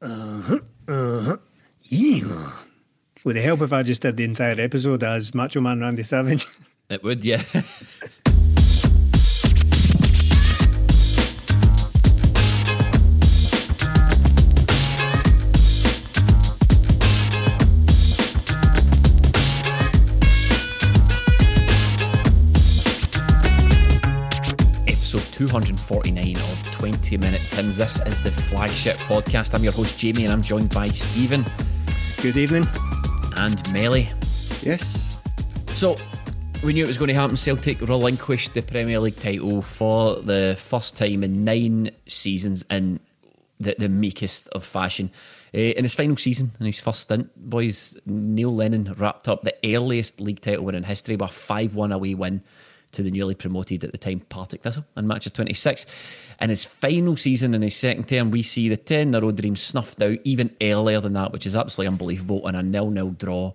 Uh-huh, uh-huh. Yeah. Would it help if I just did the entire episode as Macho Man Randy Savage? It would, yeah. 249 of 20 Minute Tims. This is the flagship podcast. I'm your host, Jamie, and I'm joined by Stephen Good evening. and Melly. Yes. So, we knew it was going to happen. Celtic relinquished the Premier League title for the first time in nine seasons in the, the meekest of fashion. Uh, in his final season, in his first stint, boys, Neil Lennon wrapped up the earliest league title win in history with a 5 1 away win to the newly promoted at the time Partick Thistle in match of 26. In his final season, in his second term, we see the 10 0 dream snuffed out even earlier than that, which is absolutely unbelievable, and a nil nil draw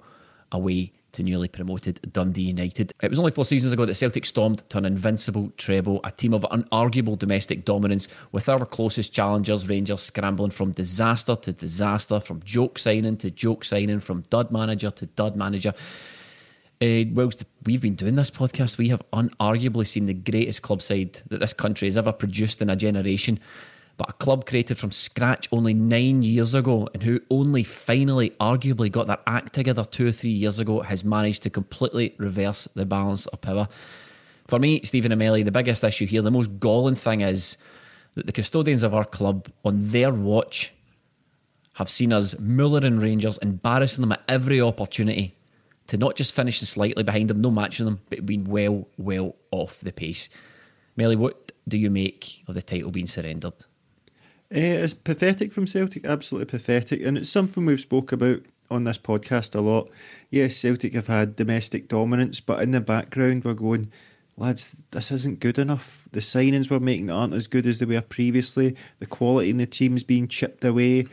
away to newly promoted Dundee United. It was only four seasons ago that Celtic stormed to an invincible treble, a team of unarguable domestic dominance, with our closest challengers, Rangers, scrambling from disaster to disaster, from joke signing to joke signing, from dud manager to dud manager. Uh, whilst we've been doing this podcast, we have unarguably seen the greatest club side that this country has ever produced in a generation. But a club created from scratch only nine years ago and who only finally, arguably, got their act together two or three years ago has managed to completely reverse the balance of power. For me, Stephen Amelli, the biggest issue here, the most galling thing is that the custodians of our club, on their watch, have seen us Muller and Rangers embarrassing them at every opportunity to not just finish slightly behind them, no matching them, but being well, well off the pace. Melly, what do you make of the title being surrendered? Eh, it's pathetic from Celtic, absolutely pathetic, and it's something we've spoke about on this podcast a lot. Yes, Celtic have had domestic dominance, but in the background we're going, lads, this isn't good enough. The signings we're making aren't as good as they were previously. The quality in the team's being chipped away.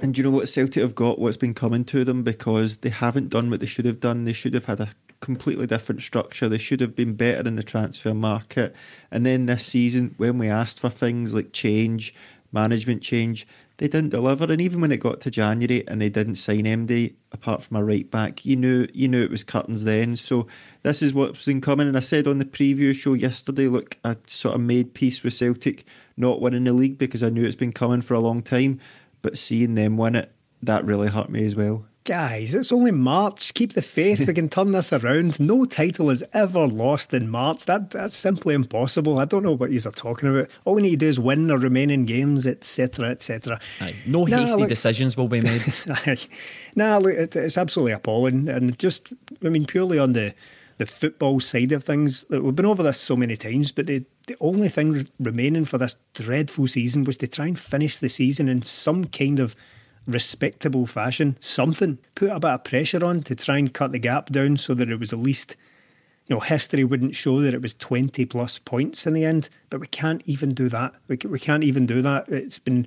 And you know what Celtic have got? What's been coming to them because they haven't done what they should have done. They should have had a completely different structure. They should have been better in the transfer market. And then this season, when we asked for things like change, management change, they didn't deliver. And even when it got to January and they didn't sign MD, apart from a right back, you knew you knew it was curtains then. So this is what's been coming. And I said on the preview show yesterday, look, I sort of made peace with Celtic not winning the league because I knew it's been coming for a long time. But seeing them win it, that really hurt me as well. Guys, it's only March. Keep the faith. We can turn this around. No title is ever lost in March. That That's simply impossible. I don't know what you are talking about. All we need to do is win the remaining games, etc., etc. No Nah, hasty look- decisions will be made. nah, look, it, it's absolutely appalling. And just, I mean, purely on the, the football side of things, we've been over this so many times, but the, the only thing remaining for this dreadful season was to try and finish the season in some kind of respectable fashion, something, put a bit of pressure on to try and cut the gap down so that it was at least, you know, history wouldn't show that it was 20 plus points in the end. But we can't even do that. We, we can't even do that. It's been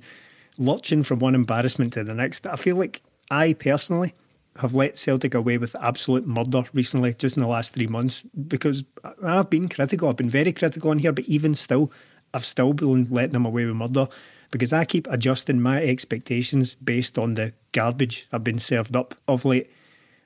lurching from one embarrassment to the next. I feel like I personally have let Celtic away with absolute murder recently, just in the last three months, because I've been critical. I've been very critical on here, but even still, I've still been letting them away with murder because I keep adjusting my expectations based on the garbage I've been served up of late.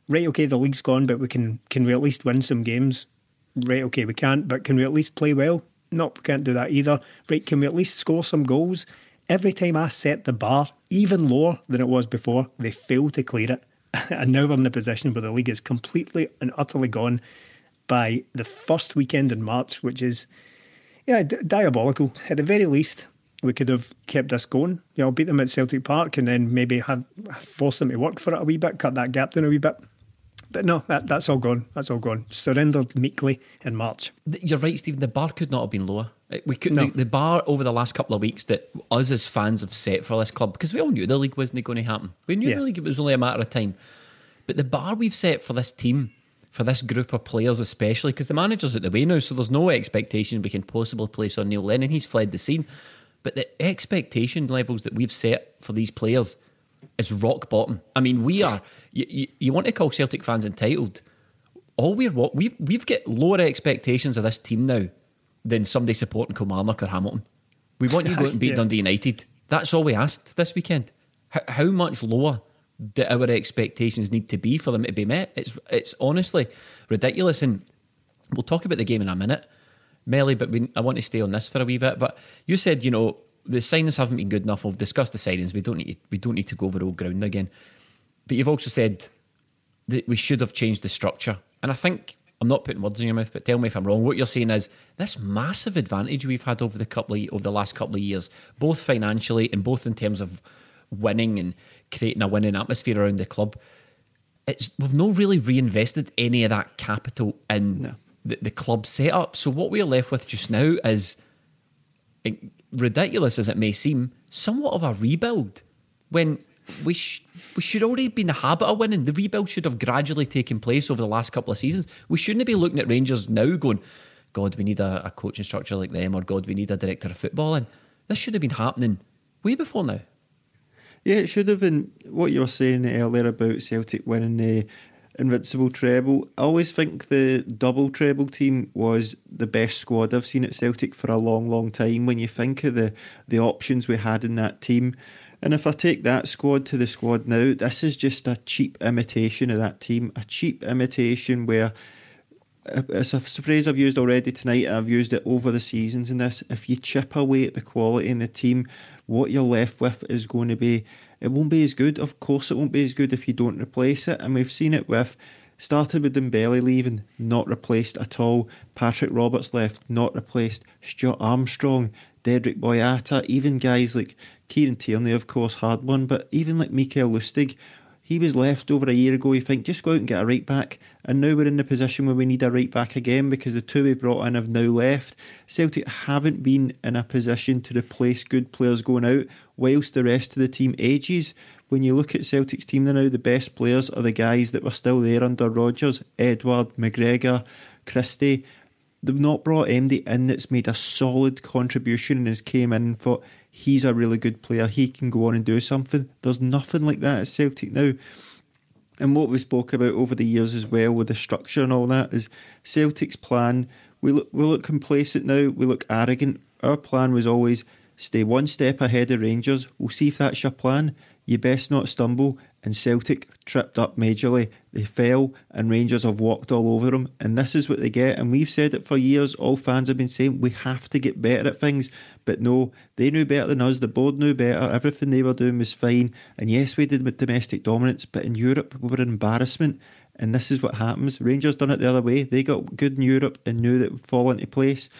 Right, okay, the league's gone, but we can can we at least win some games? Right, okay, we can't, but can we at least play well? Nope, we can't do that either. Right, can we at least score some goals? Every time I set the bar even lower than it was before, they fail to clear it. and now we're in a position where the league is completely and utterly gone by the first weekend in March, which is yeah d- diabolical. At the very least, we could have kept this going. You know, beat them at Celtic Park and then maybe have forced them to work for it a wee bit, cut that gap down a wee bit. But no, that, that's all gone. That's all gone. Surrendered meekly in March. You're right, Stephen. The bar could not have been lower. We could no. the, the, bar over the last couple of weeks that us as fans have set for this club because we all knew the league wasn't going to happen. We knew yeah. the league it was only a matter of time. But the bar we've set for this team, for this group of players especially, because the manager's at the way now, so there's no expectation we can possibly place on Neil Lennon. He's fled the scene. But the expectation levels that we've set for these players is rock bottom. I mean, we are. You, you, you want to call Celtic fans entitled? All we're what we've we've got lower expectations of this team now than somebody supporting Kilmarnock or Hamilton. We want you to go and beat yeah. Dundee United. That's all we asked this weekend. How, how much lower do our expectations need to be for them to be met? It's it's honestly ridiculous. And we'll talk about the game in a minute, Melly. But we, I want to stay on this for a wee bit. But you said you know the signings haven't been good enough. We've discussed the signings. We don't need to, we don't need to go over old ground again. But you've also said that we should have changed the structure, and I think I'm not putting words in your mouth, but tell me if I'm wrong. What you're saying is this massive advantage we've had over the couple of, over the last couple of years, both financially and both in terms of winning and creating a winning atmosphere around the club. It's we've not really reinvested any of that capital in no. the, the club setup. So what we're left with just now is, ridiculous as it may seem, somewhat of a rebuild. When we sh- we should already be in the habit of winning. The rebuild should have gradually taken place over the last couple of seasons. We shouldn't be looking at Rangers now going, God, we need a, a coaching structure like them, or God, we need a director of football. And this should have been happening way before now. Yeah, it should have. been. what you were saying earlier about Celtic winning the Invincible treble, I always think the double treble team was the best squad I've seen at Celtic for a long, long time. When you think of the the options we had in that team, and if I take that squad to the squad now, this is just a cheap imitation of that team, a cheap imitation where uh, it's a phrase I've used already tonight. I've used it over the seasons in this. If you chip away at the quality in the team, what you're left with is going to be. It won't be as good. Of course, it won't be as good if you don't replace it. And we've seen it with started with Dembele leaving, not replaced at all. Patrick Roberts left, not replaced. Stuart Armstrong, Dedryck Boyata, even guys like Kieran Tierney, of course, hard one, but even like Mikael Lustig, he was left over a year ago. You think just go out and get a right back, and now we're in the position where we need a right back again because the two we brought in have now left. Celtic haven't been in a position to replace good players going out, whilst the rest of the team ages. When you look at Celtic's team now, the best players are the guys that were still there under Rodgers, Edouard, McGregor, Christie. They've not brought MD in that's made a solid contribution and has came in for he's a really good player. He can go on and do something. There's nothing like that at Celtic now. And what we spoke about over the years as well with the structure and all that is Celtic's plan. We look we look complacent now. We look arrogant. Our plan was always stay one step ahead of Rangers. We'll see if that's your plan. You best not stumble and Celtic tripped up majorly. They fell, and Rangers have walked all over them. And this is what they get. And we've said it for years. All fans have been saying we have to get better at things. But no, they knew better than us. The board knew better. Everything they were doing was fine. And yes, we did with domestic dominance, but in Europe, we were an embarrassment. And this is what happens. Rangers done it the other way. They got good in Europe and knew that would fall into place.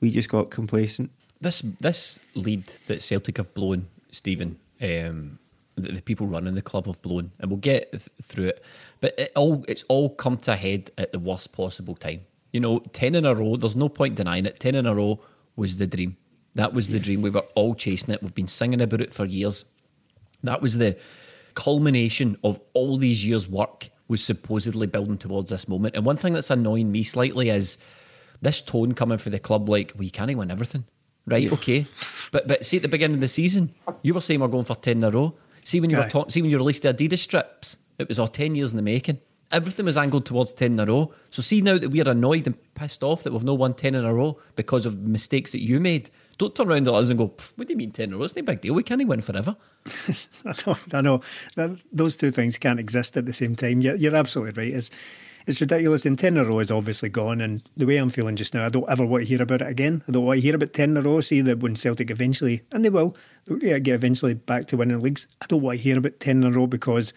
We just got complacent. This this lead that Celtic have blown, Stephen, um, that the people running the club have blown, and we'll get th- through it. But it all it's all come to a head at the worst possible time. You know, ten in a row. There's no point denying it. Ten in a row was the dream. That was the yeah. dream. We were all chasing it. We've been singing about it for years. That was the culmination of all these years' work. Was supposedly building towards this moment. And one thing that's annoying me slightly is this tone coming for the club. Like we can't win everything right? Okay, but but see at the beginning of the season, you were saying we're going for ten in a row. See when you were talking, see when you released the Adidas strips, it was all ten years in the making. Everything was angled towards ten in a row. So see now that we're annoyed and pissed off that we've no won ten in a row because of mistakes that you made. Don't turn around to us and go, "What do you mean ten in a row? It's no big deal. We can't win forever." I know. I know. Those two things can't exist at the same time. You're, you're absolutely right. It's it's ridiculous. And 10 in a row is obviously gone. And the way I'm feeling just now, I don't ever want to hear about it again. I don't want to hear about 10 in a row. See that when Celtic eventually, and they will, get eventually back to winning leagues. I don't want to hear about 10 in a row because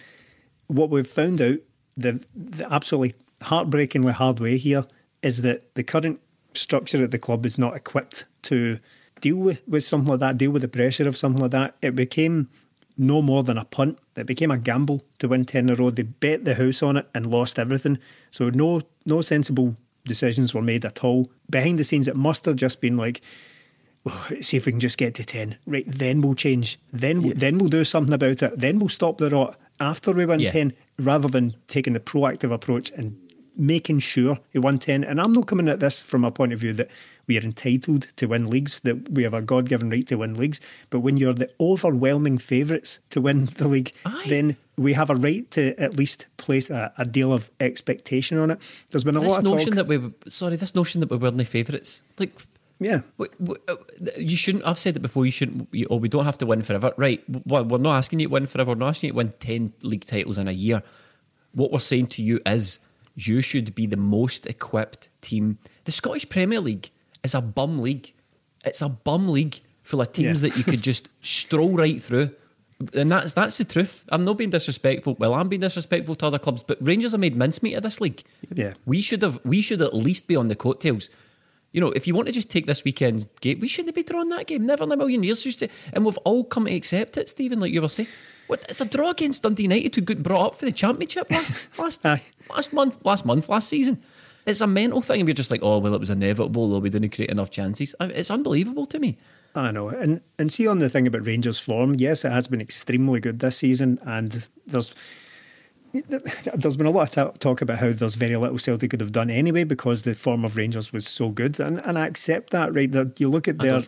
what we've found out, the, the absolutely heartbreakingly hard way here, is that the current structure at the club is not equipped to deal with, with something like that, deal with the pressure of something like that. It became no more than a punt. It became a gamble to win 10 in a row. They bet the house on it and lost everything. So no no sensible decisions were made at all. Behind the scenes, it must have just been like, oh, see if we can just get to 10. Right, then we'll change. Then, yeah. then we'll do something about it. Then we'll stop the rot after we win yeah. 10 rather than taking the proactive approach and making sure we won 10. And I'm not coming at this from a point of view that we are entitled to win leagues, that we have a God given right to win leagues. But when you're the overwhelming favourites to win the league, Aye. then we have a right to at least place a, a, deal of expectation on it. There's been a this lot of notion talk. that we sorry, this notion that we weren't the favourites. Like yeah. Uh, you shouldn't. I've said it before. You shouldn't. You, oh, we don't have to win forever, right? Well, we're not asking you to win forever. We're not asking you to win ten league titles in a year. What we're saying to you is, you should be the most equipped team. The Scottish Premier League is a bum league. It's a bum league full of teams yeah. that you could just stroll right through. And that's that's the truth. I'm not being disrespectful. Well, I'm being disrespectful to other clubs, but Rangers have made mincemeat of this league. Yeah, we should have. We should at least be on the coattails. You know, if you want to just take this weekend's game, we shouldn't be drawing that game. Never in a million years. Used to, and we've all come to accept it, Stephen. Like you were saying, what? It's a draw against Dundee United, who got brought up for the championship last last last month, last month, last season. It's a mental thing, and we're just like, oh well, it was inevitable. Though we didn't create enough chances. It's unbelievable to me. I know, and and see on the thing about Rangers' form. Yes, it has been extremely good this season, and there's there's been a lot of talk about how there's very little Celtic could have done anyway because the form of Rangers was so good, and and I accept that. Right, that you look at their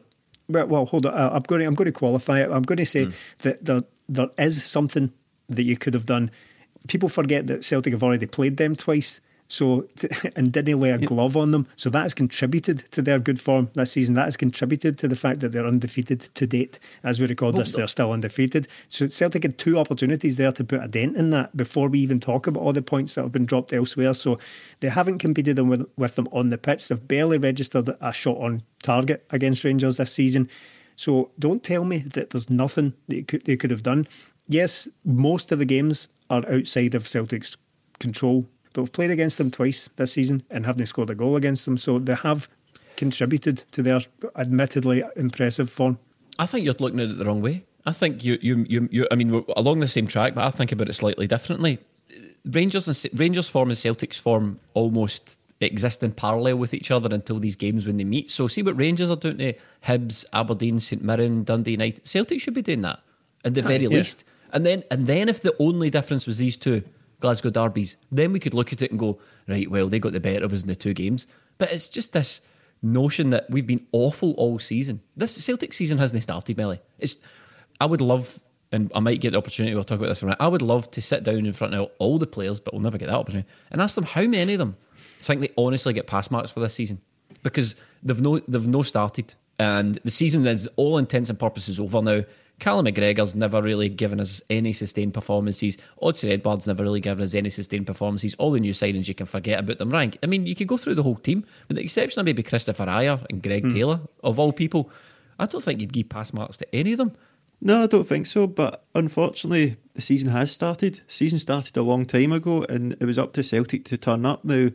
well, well, hold on. I'm going to I'm going to qualify it. I'm going to say mm. that there there is something that you could have done. People forget that Celtic have already played them twice so and didn't lay a glove on them. So that has contributed to their good form this season. That has contributed to the fact that they're undefeated to date. As we record oh, this, they're still undefeated. So Celtic had two opportunities there to put a dent in that before we even talk about all the points that have been dropped elsewhere. So they haven't competed with, with them on the pitch. They've barely registered a shot on target against Rangers this season. So don't tell me that there's nothing they could, they could have done. Yes, most of the games are outside of Celtic's control but we've played against them twice this season and haven't scored a goal against them. So they have contributed to their admittedly impressive form. I think you're looking at it the wrong way. I think you, you, you, you I mean, we're along the same track, but I think about it slightly differently. Rangers and Rangers form and Celtic's form almost exist in parallel with each other until these games when they meet. So see what Rangers are doing to Hibs, Aberdeen, St Mirren, Dundee United. Celtic should be doing that at the very yeah. least. And then and then if the only difference was these two, Glasgow derbies, then we could look at it and go, right, well, they got the better of us in the two games. But it's just this notion that we've been awful all season. This Celtic season hasn't started, Melly. It's I would love, and I might get the opportunity, we'll talk about this for a minute. I would love to sit down in front of all the players, but we'll never get that opportunity, and ask them how many of them think they honestly get pass marks for this season. Because they've no they've no started. And the season is all intents and purposes over now. Callum McGregor's never really given us any sustained performances. Odsonne Edouard's never really given us any sustained performances. All the new signings, you can forget about them. Rank. I mean, you could go through the whole team, with the exception of maybe Kristoffer Ajer and Greg mm. Taylor, of all people. I don't think you'd give pass marks to any of them. No, I don't think so. But unfortunately, the season has started. The season started a long time ago, and it was up to Celtic to turn up. Now,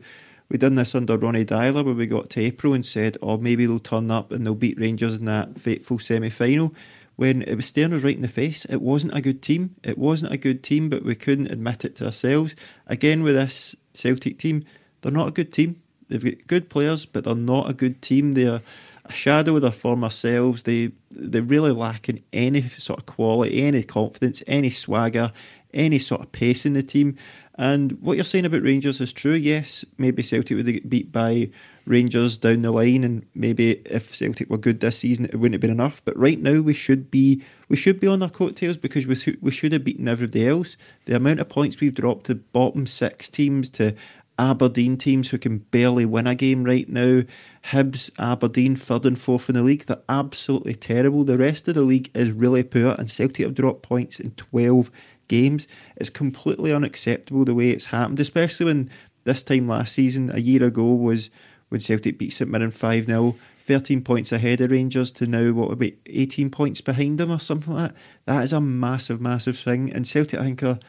we done this under Ronnie Deila, where we got to April and said, "Oh, maybe they'll turn up and they'll beat Rangers in that fateful semi-final." When it was staring us right in the face. It wasn't a good team. It wasn't a good team, but we couldn't admit it to ourselves. Again, with this Celtic team, they're not a good team. They've got good players, but they're not a good team. They're a shadow of their former selves. They they really lack in any sort of quality, any confidence, any swagger, any sort of pace in the team. And what you're saying about Rangers is true. Yes, maybe Celtic would get beat by Rangers down the line, and maybe if Celtic were good this season, it wouldn't have been enough. But right now, we should be we should be on our coattails because we we should have beaten everybody else. The amount of points we've dropped to bottom six teams to Aberdeen teams who can barely win a game right now. Hibs, Aberdeen, third and fourth in the league. They're absolutely terrible. The rest of the league is really poor, and Celtic have dropped points in 12 games. It's completely unacceptable the way it's happened, especially when this time last season, a year ago, was when Celtic beat St Mirren 5 0. 13 points ahead of Rangers to now, what would be 18 points behind them or something like that. That is a massive, massive swing. And Celtic, I think, are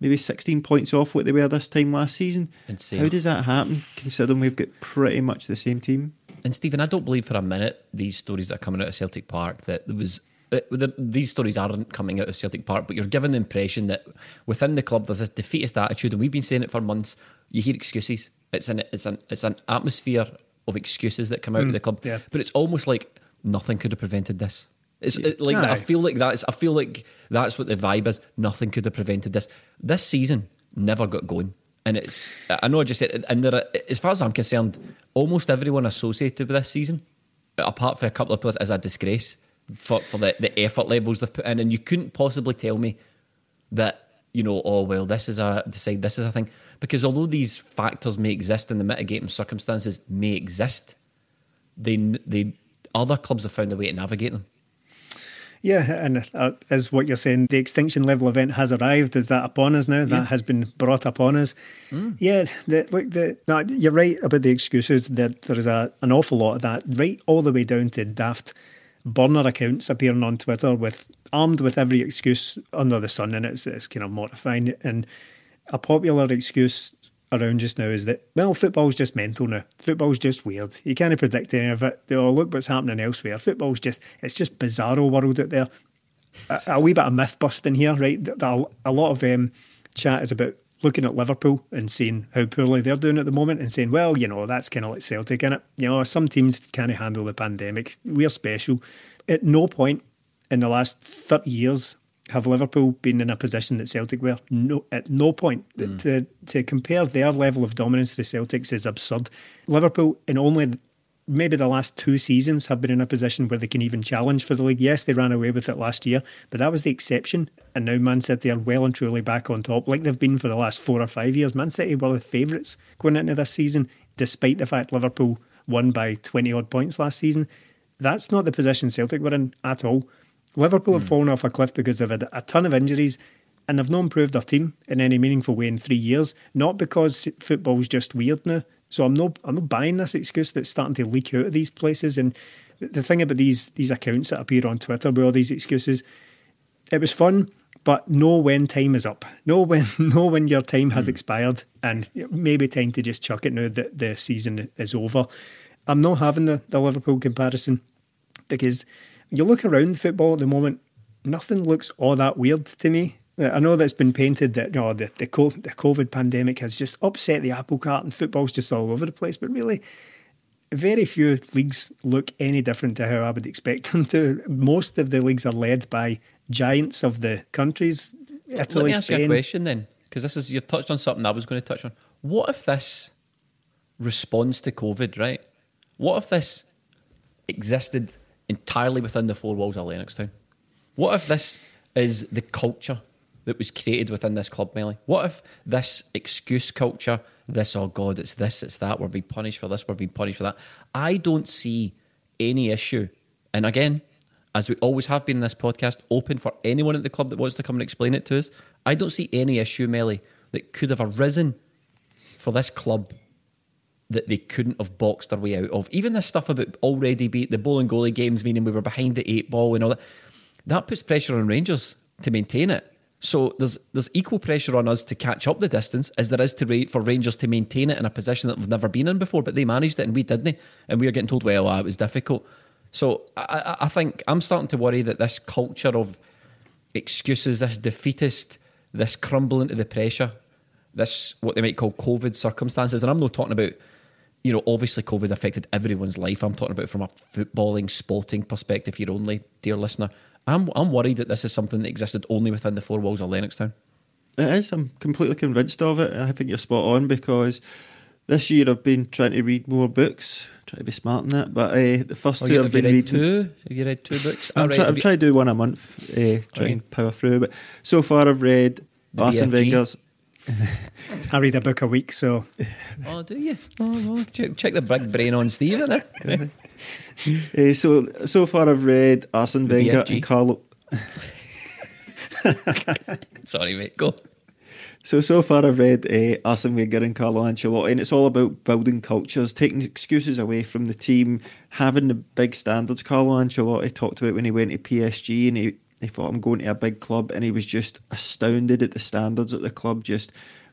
maybe 16 points off what they were this time last season. Insane. How does that happen, considering we've got pretty much the same team? And Stephen, I don't believe for a minute these stories that are coming out of Celtic Park that there was. These stories aren't coming out of Celtic Park, but you're given the impression that within the club there's this defeatist attitude, and we've been saying it for months. You hear excuses. It's an it's an it's an atmosphere of excuses that come out of mm, the club. yeah. But it's almost like nothing could have prevented this. It's it, like I feel like that's I feel like that's what the vibe is. Nothing could have prevented this. This season never got going, and it's I know I just said, and there are, as far as I'm concerned, almost everyone associated with this season, apart from a couple of players, is a disgrace for for the, the effort levels they've put in, and you couldn't possibly tell me that you know, oh well, this is a decide this is a thing because although these factors may exist and the mitigating circumstances may exist, they they other clubs have found a way to navigate them. Yeah, and uh, as what you're saying, the extinction level event has arrived. Is that upon us now? That has been brought upon us. Yeah, the, look, the, no, you're right about the excuses. That there is a, an awful lot of that, right all the way down to daft burner accounts appearing on Twitter with armed with every excuse under the sun, and it's it's kind of mortifying. And a popular excuse around just now is that well, football's just mental now. Football's just weird. You can't predict any of it. Oh, look what's happening elsewhere. Football's just it's just bizarro world out there. A, a wee bit of myth busting here, right? Th- A lot of um, chat is about looking at Liverpool and seeing how poorly they're doing at the moment, and saying, well, you know, that's kind of like Celtic in it. You know, some teams can't handle the pandemic. We're special. At no point in the last thirty years have Liverpool been in a position that Celtic were. No, at no point mm. to to compare their level of dominance to the Celtics is absurd. Liverpool in only maybe the last two seasons have been in a position where they can even challenge for the league. Yes, they ran away with it last year, but that was the exception. And now Man City are well and truly back on top, like they've been for the last four or five years. Man City were the favourites going into this season, despite the fact Liverpool won by 20 odd points last season. That's not the position Celtic were in at all. Liverpool have hmm. fallen off a cliff because they've had a ton of injuries and they've not improved their team in any meaningful way in three years. Not because football's just weird now. So I'm not I'm not buying this excuse that's starting to leak out of these places. And the thing about these these accounts that appear on Twitter with all these excuses, it was fun, but know when time is up. Know when know when your time has hmm. expired, and maybe time to just chuck it now that the season is over. I'm not having the, the Liverpool comparison because you look around football at the moment, nothing looks all that weird to me. I know that's been painted that you know, the the, the COVID pandemic has just upset the apple cart and football's just all over the place, but really. Very few leagues look any different to how I would expect them to. Most of the leagues are led by giants of the countries. Italy, Let me ask you a Spain. question then, because this is you've touched on something I was going to touch on. What if this responds to COVID, right? What if this existed entirely within the four walls of Lennoxtown? What if this is the culture that was created within this club, Melly? What if this excuse culture, this, oh God, it's this, it's that, we're being punished for this, we're being punished for that? I don't see any issue. And again, as we always have been in this podcast, open for anyone at the club that wants to come and explain it to us. I don't see any issue, Melly, that could have arisen for this club that they couldn't have boxed their way out of. Even this stuff about already beat the Bolingoli games, meaning we were behind the eight ball and all that, that puts pressure on Rangers to maintain it. So there's there's equal pressure on us to catch up the distance as there is to for Rangers to maintain it in a position that we've never been in before. But they managed it and we didn't, and we are getting told, well, it was difficult. So I, I I think I'm starting to worry that this culture of excuses, this defeatist, this crumbling to the pressure, this what they might call COVID circumstances, and I'm not talking about, you know, obviously COVID affected everyone's life. I'm talking about from a footballing, sporting perspective here only, dear listener. I'm I'm worried that this is something that existed only within the four walls of Lennoxtown. It is. I'm completely convinced of it. I think you're spot on because this year I've been trying to read more books, trying to be smart in that. But uh, the first Oh, two you, I've have you been read reading. two? Have you read two books? I'm, Alright, try, have I'm you- trying to do one a month, uh, try and power through. But so far I've read The Arsene Wenger's. I read a book a week, so Oh, do you? Oh, well, check, check the big brain on Stephen. eh? Uh, so so far I've read Arsene Wenger and Carlo. Sorry, mate. Go. So, so far I've read uh, Arsene Wenger and Carlo Ancelotti, and it's all about building cultures, taking excuses away from the team, having the big standards. Carlo Ancelotti talked about when he went to PSG and he, he thought, I'm going to a big club, and he was just astounded at the standards at the club, just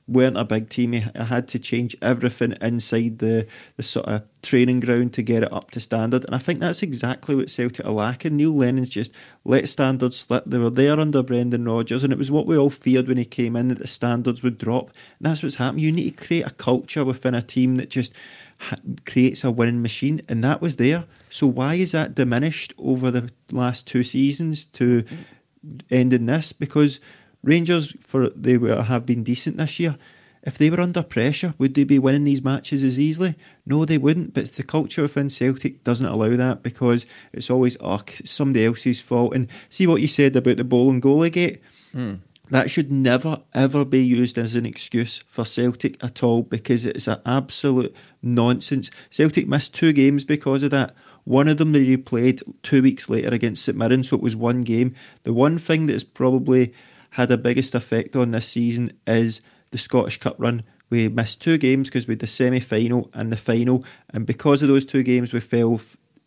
weren't a big team. I had to change everything inside the, the sort of training ground to get it up to standard. And I think that's exactly what Celtic are lacking. Neil Lennon's just let standards slip. They were there under Brendan Rodgers, and it was what we all feared when he came in that the standards would drop. And that's what's happened. You need to create a culture within a team that just creates a winning machine, and that was there. So why is that diminished over the last two seasons to end in this? Because Rangers, for they have been decent this year. If they were under pressure, would they be winning these matches as easily? No, they wouldn't. But the culture within Celtic doesn't allow that because it's always oh, somebody else's fault. And see what you said about the Bolingoli gate. Mm. That should never ever be used as an excuse for Celtic at all because it's an absolute nonsense. Celtic missed two games because of that. One of them they replayed two weeks later against St Mirren, so it was one game. The one thing that's probably had the biggest effect on this season is the Scottish Cup run. We missed two games because we had the semi final and the final, and because of those two games, we fell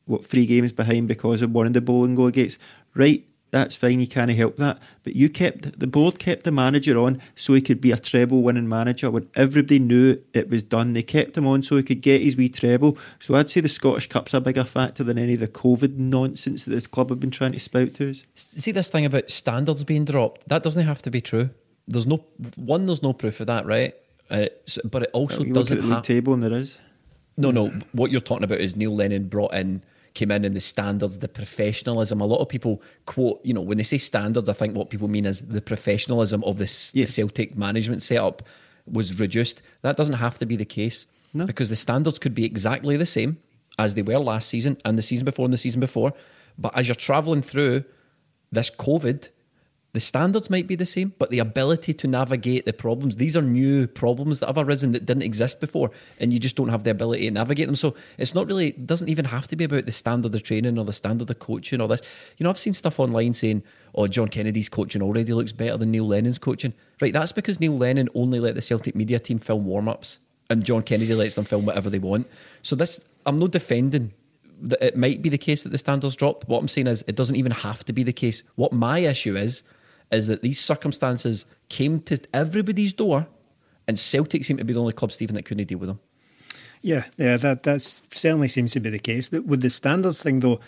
what three games behind because of one of the Bolingoli gates. Right, that's fine, you can't help that. But you kept the board kept the manager on so he could be a treble winning manager when everybody knew it was done. They kept him on so he could get his wee treble. So I'd say the Scottish Cup's a bigger factor than any of the COVID nonsense that the club have been trying to spout to us. See this thing about standards being dropped. That doesn't have to be true. There's no one. There's no proof of that, right? Uh, so, but it also well, doesn't have table and there is. No, no. What you're talking about is Neil Lennon brought in came in and the standards, the professionalism. A lot of people quote, you know, when they say standards, I think what people mean is the professionalism of this the Celtic management setup was reduced. That doesn't have to be the case no. because the standards could be exactly the same as they were last season and the season before and the season before. But as you're traveling through this COVID, the standards might be the same, but the ability to navigate the problems, these are new problems that have arisen that didn't exist before, and you just don't have the ability to navigate them. So it's not really, it doesn't even have to be about the standard of training or the standard of coaching or this. You know, I've seen stuff online saying, oh, John Kennedy's coaching already looks better than Neil Lennon's coaching. Right, that's because Neil Lennon only let the Celtic media team film warm ups, and John Kennedy lets them film whatever they want. So this, I'm not defending that it might be the case that the standards drop. What I'm saying is, it doesn't even have to be the case. What my issue is, is that these circumstances came to everybody's door, and Celtic seemed to be the only club, Stephen, that couldn't deal with them. Yeah, yeah, that that certainly seems to be the case. That With the standards thing, though,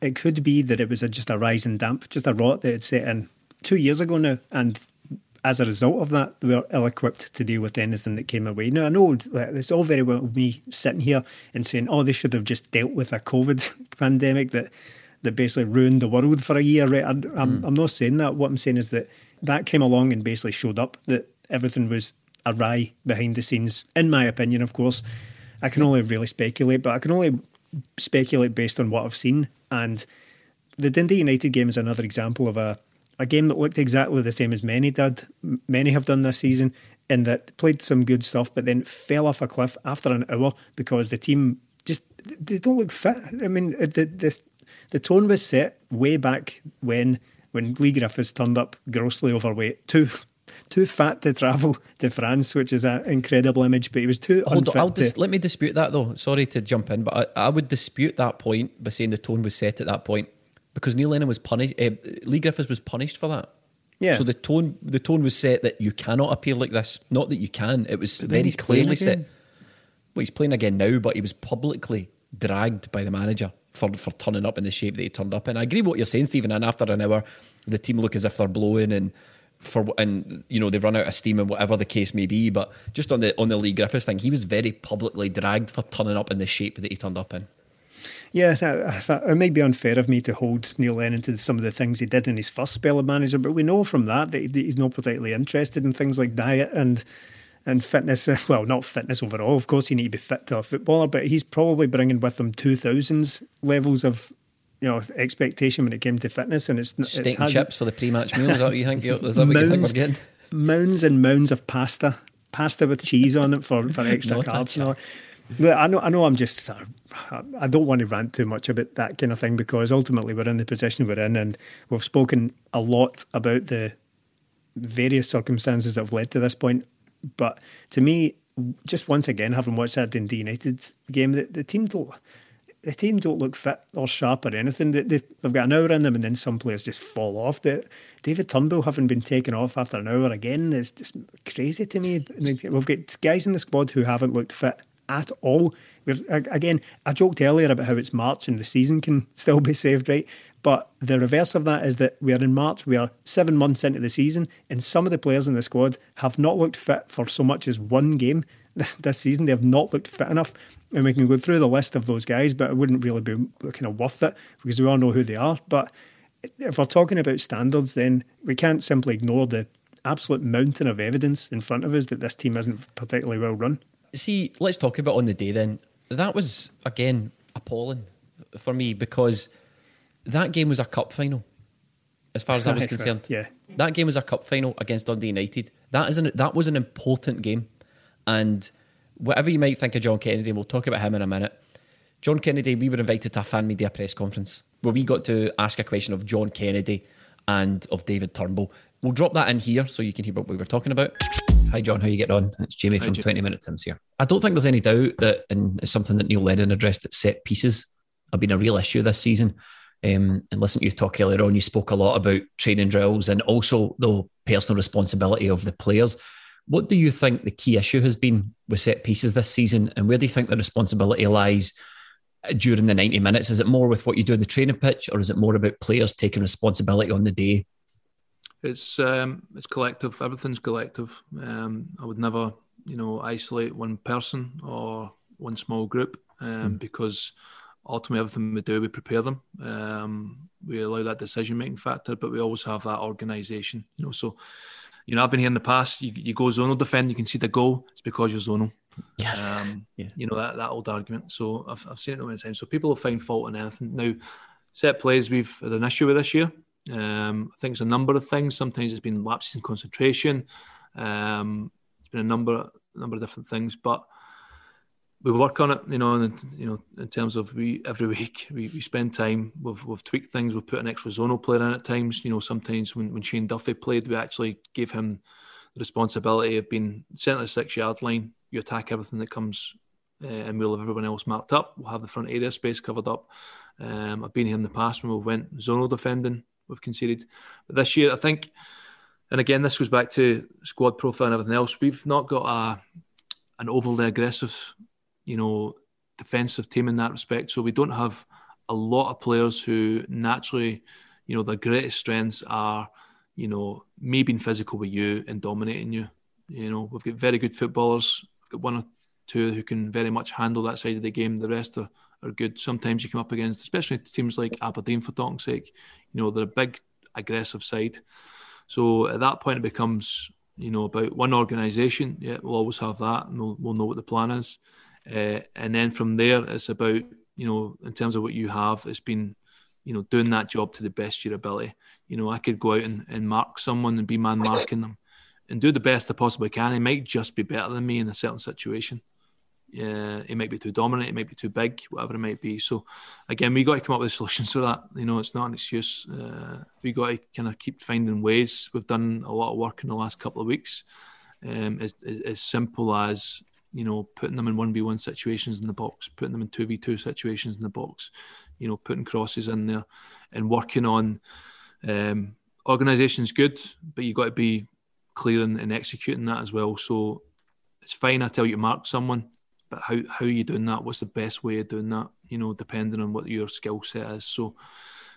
it could be that it was a, just a rising damp, just a rot that had set in two years ago now, and as a result of that, we were ill equipped to deal with anything that came away. Now, I know it's all very well me sitting here and saying, oh, they should have just dealt with a COVID pandemic that that basically ruined the world for a year. Right? I, am mm. I'm not saying that. What I'm saying is that that came along and basically showed up that everything was awry behind the scenes. In my opinion, of course, I can only really speculate, but I can only speculate based on what I've seen. And the Dundee United game is another example of a a game that looked exactly the same as many did. Many have done this season, in that played some good stuff, but then fell off a cliff after an hour because the team just they don't look fit. I mean, the, the the tone was set way back when when Leigh Griffiths turned up grossly overweight, too too fat to travel to France, which is an incredible image, but he was too Hold unfit. On, dis- let me dispute that though. Sorry to jump in, but I, I, would dispute that point by saying the tone was set at that point because Neil Lennon was punished. Uh, Leigh Griffiths was punished for that. Yeah. So the tone the tone was set that you cannot appear like this. Not that you can. It was very clearly set. Well, he's playing again now, but he was publicly dragged by the manager for, for turning up in the shape that he turned up in. I agree what you're saying, Stephen. And after an hour, the team look as if they're blowing and for and you know they've run out of steam and whatever the case may be. But just on the on the Leigh Griffiths thing, he was very publicly dragged for turning up in the shape that he turned up in. Yeah, it may be unfair of me to hold Neil Lennon to some of the things he did in his first spell of manager, but we know from that that he's not particularly interested in things like diet and and fitness. Well, not fitness overall. Of course, you need to be fit to a footballer, but he's probably bringing with him two thousands levels of you know expectation when it came to fitness, and it's steak it's and chips for the pre-match meal. Is that what you think? Is that what mounds, you think we're getting? Mounds and mounds of pasta, pasta with cheese on it for, for extra carbs. You know. I know, I know. I'm just. I don't want to rant too much about that kind of thing because ultimately we're in the position we're in, and we've spoken a lot about the various circumstances that have led to this point. But to me, just once again, having watched that Dundee United game, the, the team don't the team don't look fit or sharp or anything. They, they, have got an hour in them, and then some players just fall off. The, David Turnbull having been taken off after an hour again is just crazy to me. We've got guys in the squad who haven't looked fit at all. We're, again, I joked earlier about how it's March and the season can still be saved, right? But the reverse of that is that we are in March, we are seven months into the season, and some of the players in the squad have not looked fit for so much as one game this season. They have not looked fit enough. And we can go through the list of those guys, but it wouldn't really be kind of worth it because we all know who they are. But if we're talking about standards, then we can't simply ignore the absolute mountain of evidence in front of us that this team isn't particularly well run. See, let's talk about on the day then. That was, again, appalling for me because that game was a cup final, as far as I was concerned. yeah. That game was a cup final against Dundee United. That is an, that was an important game. And whatever you might think of John Kennedy, we'll talk about him in a minute. John Kennedy, we were invited to a fan media press conference where we got to ask a question of John Kennedy and of David Turnbull. We'll drop that in here so you can hear what we were talking about. Hi, John. How you getting on? It's Jamie Hi, from Jim. 20 Minute Tims here. I don't think there's any doubt that, and it's something that Neil Lennon addressed, that set pieces have been a real issue this season. Um, and listen to you talk earlier on, you spoke a lot about training drills and also the personal responsibility of the players. What do you think the key issue has been with set pieces this season, and where do you think the responsibility lies during the 90 minutes? Is it more with what you do in the training pitch, or is it more about players taking responsibility on the day? It's um, it's collective. Everything's collective. Um, I would never, you know, isolate one person or one small group um, mm. because ultimately everything we do, we prepare them. Um, we allow that decision making factor, but we always have that organisation. You know, so you know, I've been here in the past. You, you go zonal defend, you can see the goal. It's because you're zonal. Yeah. Um, yeah. You know that that old argument. So I've, I've seen it many times. So people will find fault in anything. Now, set plays we've had an issue with this year. Um, I think it's a number of things. Sometimes it's been lapses in concentration. Um, it's been a number number of different things, but we work on it, you know, and you know, in terms of we every week we, we spend time. We've we've tweaked things. We've put an extra zonal player in at times. You know, sometimes when, when Shane Duffy played, we actually gave him the responsibility of being centre six yard line. You attack everything that comes, uh, and we'll have everyone else marked up. We'll have the front area space covered up. Um, I've been here in the past when we went zonal defending. We've conceded, but this year I think, and again this goes back to squad profile and everything else. We've not got a an overly aggressive you know, defensive team in that respect. So we don't have a lot of players who naturally, you know, their greatest strengths are, you know, me being physical with you and dominating you. You know, we've got very good footballers. We've got one or two who can very much handle that side of the game. The rest are, are good. Sometimes you come up against, especially teams like Aberdeen, for talk's sake, you know, they're a big, aggressive side. So at that point, it becomes, you know, about one organisation. Yeah, we'll always have that, and we'll, we'll know what the plan is. Uh, and then from there, it's about, you know, in terms of what you have, it's been, you know, doing that job to the best of your ability. You know, I could go out and, and mark someone and be man marking them and do the best I possibly can. He might just be better than me in a certain situation. Yeah, he might be too dominant, it might be too big, whatever it might be. So, again, we got to come up with solutions for that. You know, it's not an excuse. Uh, we got to kind of keep finding ways. We've done a lot of work in the last couple of weeks. Um, as, as simple as you know, putting them in 1v1 situations in the box, putting them in 2v2 situations in the box, you know, putting crosses in there and working on um, organisation's good, but you've got to be clear in, in, executing that as well. So it's fine, I tell you mark someone, but how, how are you doing that? What's the best way of doing that? You know, depending on what your skill set is. So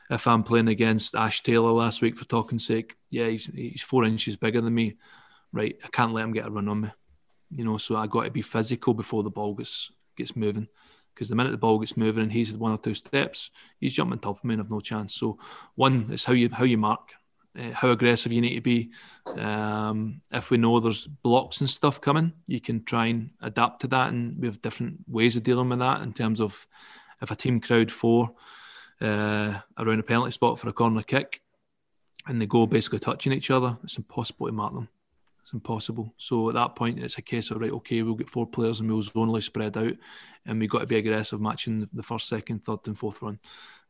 if I'm playing against Ash Taylor last week for talking sake, yeah, he's, he's four inches bigger than me, right? I can't let him get a run on me you know. So I got to be physical before the ball gets gets moving, because the minute the ball gets moving and he's one or two steps, he's jumping top of me and have no chance. So one is how you how you mark, uh, how aggressive you need to be. Um, if we know there's blocks and stuff coming, you can try and adapt to that, and we have different ways of dealing with that in terms of if a team crowd four uh, around a penalty spot for a corner kick and they go basically touching each other, it's impossible to mark them. It's impossible. So at that point, it's a case of right, okay, we'll get four players and we'll zonally spread out, and we've got to be aggressive matching the first, second, third, and fourth run.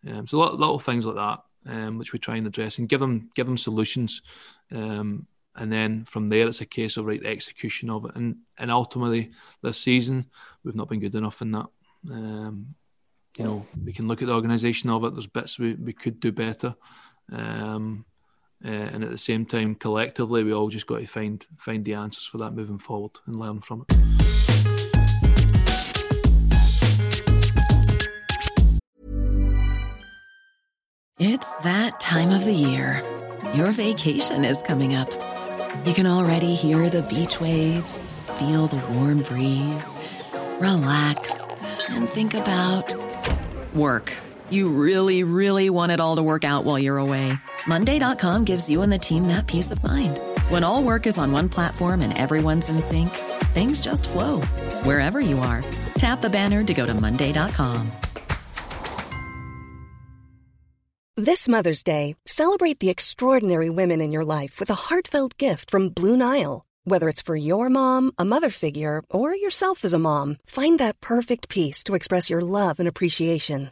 Um, so little, things like that, um, which we try and address and give them give them solutions. Um, and then from there it's a case of right execution of it. And and ultimately this season we've not been good enough in that. Um, you know, we can look at the organisation of it. There's bits we, we could do better, um, uh, and at the same time, collectively, we all just got to find find the answers for that moving forward and learn from it. It's that time of the year. Your vacation is coming up. You can already hear the beach waves, feel the warm breeze, relax, and think about work. You really, really want it all to work out while you're away. Monday.com gives you and the team that peace of mind. When all work is on one platform and everyone's in sync, things just flow wherever you are. Tap the banner to go to Monday.com. This Mother's Day, celebrate the extraordinary women in your life with a heartfelt gift from Blue Nile. Whether it's for your mom, a mother figure, or yourself as a mom, find that perfect piece to express your love and appreciation.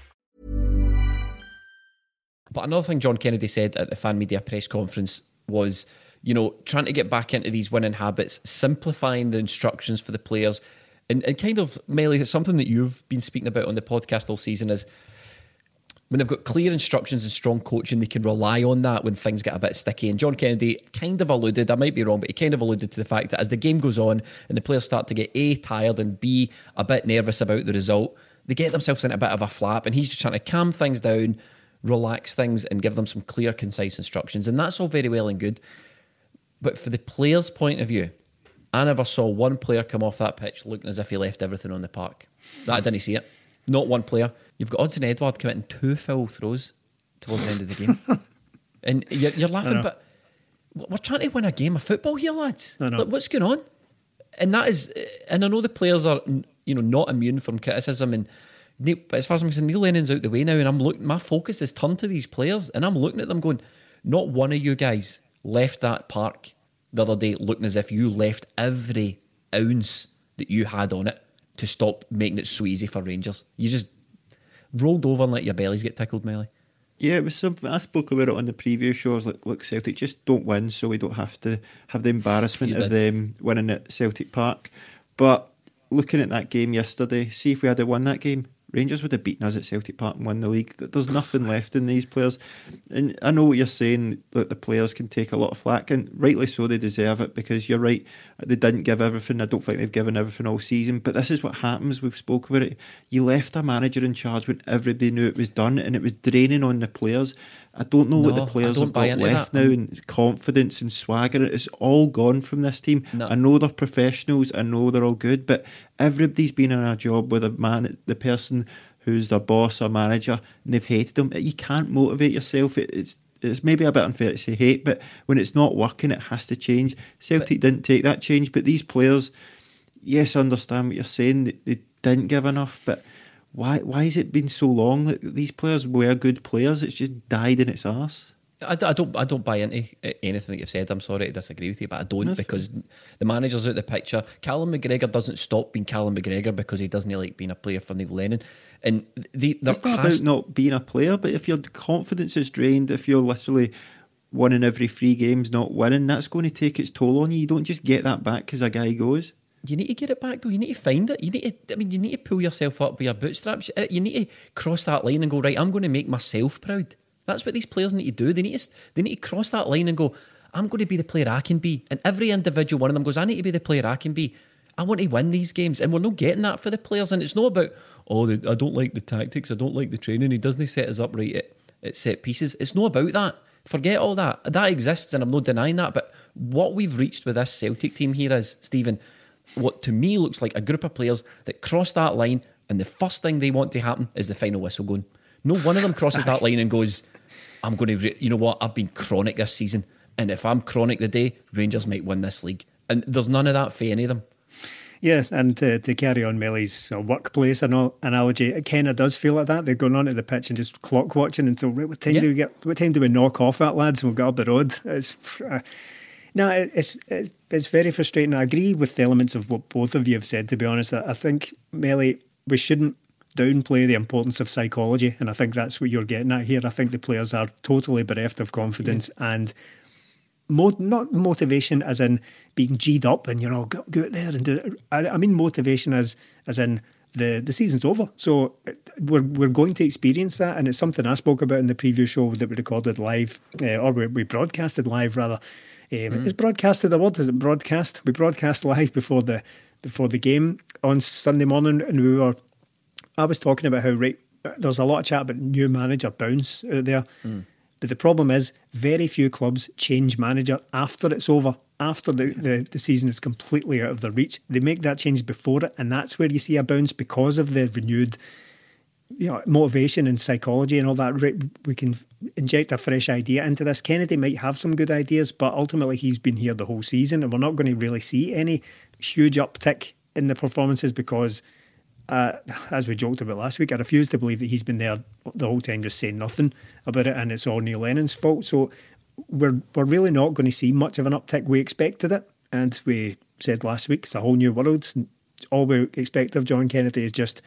But another thing John Kennedy said at the fan media press conference was, you know, trying to get back into these winning habits, simplifying the instructions for the players, and, and kind of, Melly, it's something that you've been speaking about on the podcast all season is when they've got clear instructions and strong coaching, they can rely on that when things get a bit sticky. And John Kennedy kind of alluded, I might be wrong, but he kind of alluded to the fact that as the game goes on and the players start to get A, tired, and B, a bit nervous about the result, they get themselves in a bit of a flap. And he's just trying to calm things down, relax things, and give them some clear, concise instructions. And that's all very well and good. But for the player's point of view, I never saw one player come off that pitch looking as if he left everything on the park. That I didn't see it. Not one player. You've got Odsonne Edouard committing two foul throws towards the end of the game. and you're, you're laughing, but we're trying to win a game of football here, lads. Like, what's going on? And that is, and I know the players are, you know, not immune from criticism. And as far as I'm concerned, Neil Lennon's out the way now, and I'm looking. My focus is turned to these players, and I'm looking at them going, not one of you guys left that park the other day looking as if you left every ounce that you had on it to stop making it so easy for Rangers. You just rolled over and let your bellies get tickled, Melly. Yeah, it was something I spoke about it on the previous shows. Like, look, Celtic just don't win, so we don't have to have the embarrassment of them winning at Celtic Park. But looking at that game yesterday, see if we had won that game, Rangers would have beaten us at Celtic Park and won the league. There's nothing left in these players. And I know what you're saying that the players can take a lot of flack, and rightly so, they deserve it because you're right, they didn't give everything. I don't think they've given everything all season, but this is what happens. We've spoke about it. You left a manager in charge when everybody knew it was done, and it was draining on the players. I don't know No, what the players have got left now, and confidence and swagger. It's all gone from this team. No. I know they're professionals. I know they're all good, but everybody's been in a job with a man, the person who's their boss or manager, and they've hated them. You can't motivate yourself. It, it's it's maybe a bit unfair to say hate, but when it's not working, it has to change. Celtic didn't take that change, but these players, yes, I understand what you're saying. They, they didn't give enough, but why why has it been so long that these players were good players? It's just died in its arse. I, I don't I don't buy into uh, anything that you've said. I'm sorry to disagree with you, but I don't That's because the manager's out the picture. Callum McGregor doesn't stop being Callum McGregor because he doesn't like being a player for Neil Lennon. And the, there It's not about not being a player, but if your confidence is drained, if you're literally one in every three games not winning, that's going to take its toll on you. You don't just get that back because a guy goes. You need to get it back though. You need to find it. You need to. I mean, you need to pull yourself up by your bootstraps. You need to cross that line and go right. I'm going to make myself proud. That's what these players need to do. They need to. They need to cross that line and go. I'm going to be the player I can be. And every individual one of them goes. I need to be the player I can be. I want to win these games, and we're not getting that for the players. And it's not about oh, I don't like the tactics. I don't like the training. He doesn't set us up right at, at set pieces. It's not about that. Forget all that. That exists, and I'm not denying that. But what we've reached with this Celtic team here is, Stephen, what to me looks like a group of players that cross that line, and the first thing they want to happen is the final whistle going. No one of them crosses that line and goes, I'm going to, re- you know what, I've been chronic this season. And if I'm chronic the day, Rangers might win this league. And there's none of that for any of them. Yeah, and to, to carry on Melly's uh, workplace analogy, it kind of does feel like that. They're going onto the pitch and just clock watching until right, what time yeah. do we get? What time do we knock off that lads? We'll get up the road. It's uh, no, it's, it's it's very frustrating. I agree with the elements of what both of you have said. To be honest, I think Melly, we shouldn't downplay the importance of psychology, and I think that's what you're getting at here. I think the players are totally bereft of confidence yeah. and mo- not motivation as in being G'd up and you're all go, go out there and do it. I, I mean motivation as as in the the season's over. So we're we're going to experience that, and it's something I spoke about in the previous show that we recorded live, uh, or we, we, broadcasted live rather. Um, mm. Is broadcasted a word? Is it broadcast? We broadcast live before the before the game on Sunday morning, and we were. I was talking about how right there's a lot of chat about new manager bounce out there. Mm. But the problem is, very few clubs change manager after it's over, after the, the, the season is completely out of their reach. They make that change before it, and that's where you see a bounce because of the renewed you know, motivation and psychology and all that. We can inject a fresh idea into this. Kennedy might have some good ideas, but ultimately he's been here the whole season, and we're not going to really see any huge uptick in the performances because uh, as we joked about last week, I refuse to believe that he's been there the whole time just saying nothing about it and it's all Neil Lennon's fault. So we're we're really not going to see much of an uptick. We expected it, and we said last week it's a whole new world. All we expect of John Kennedy is just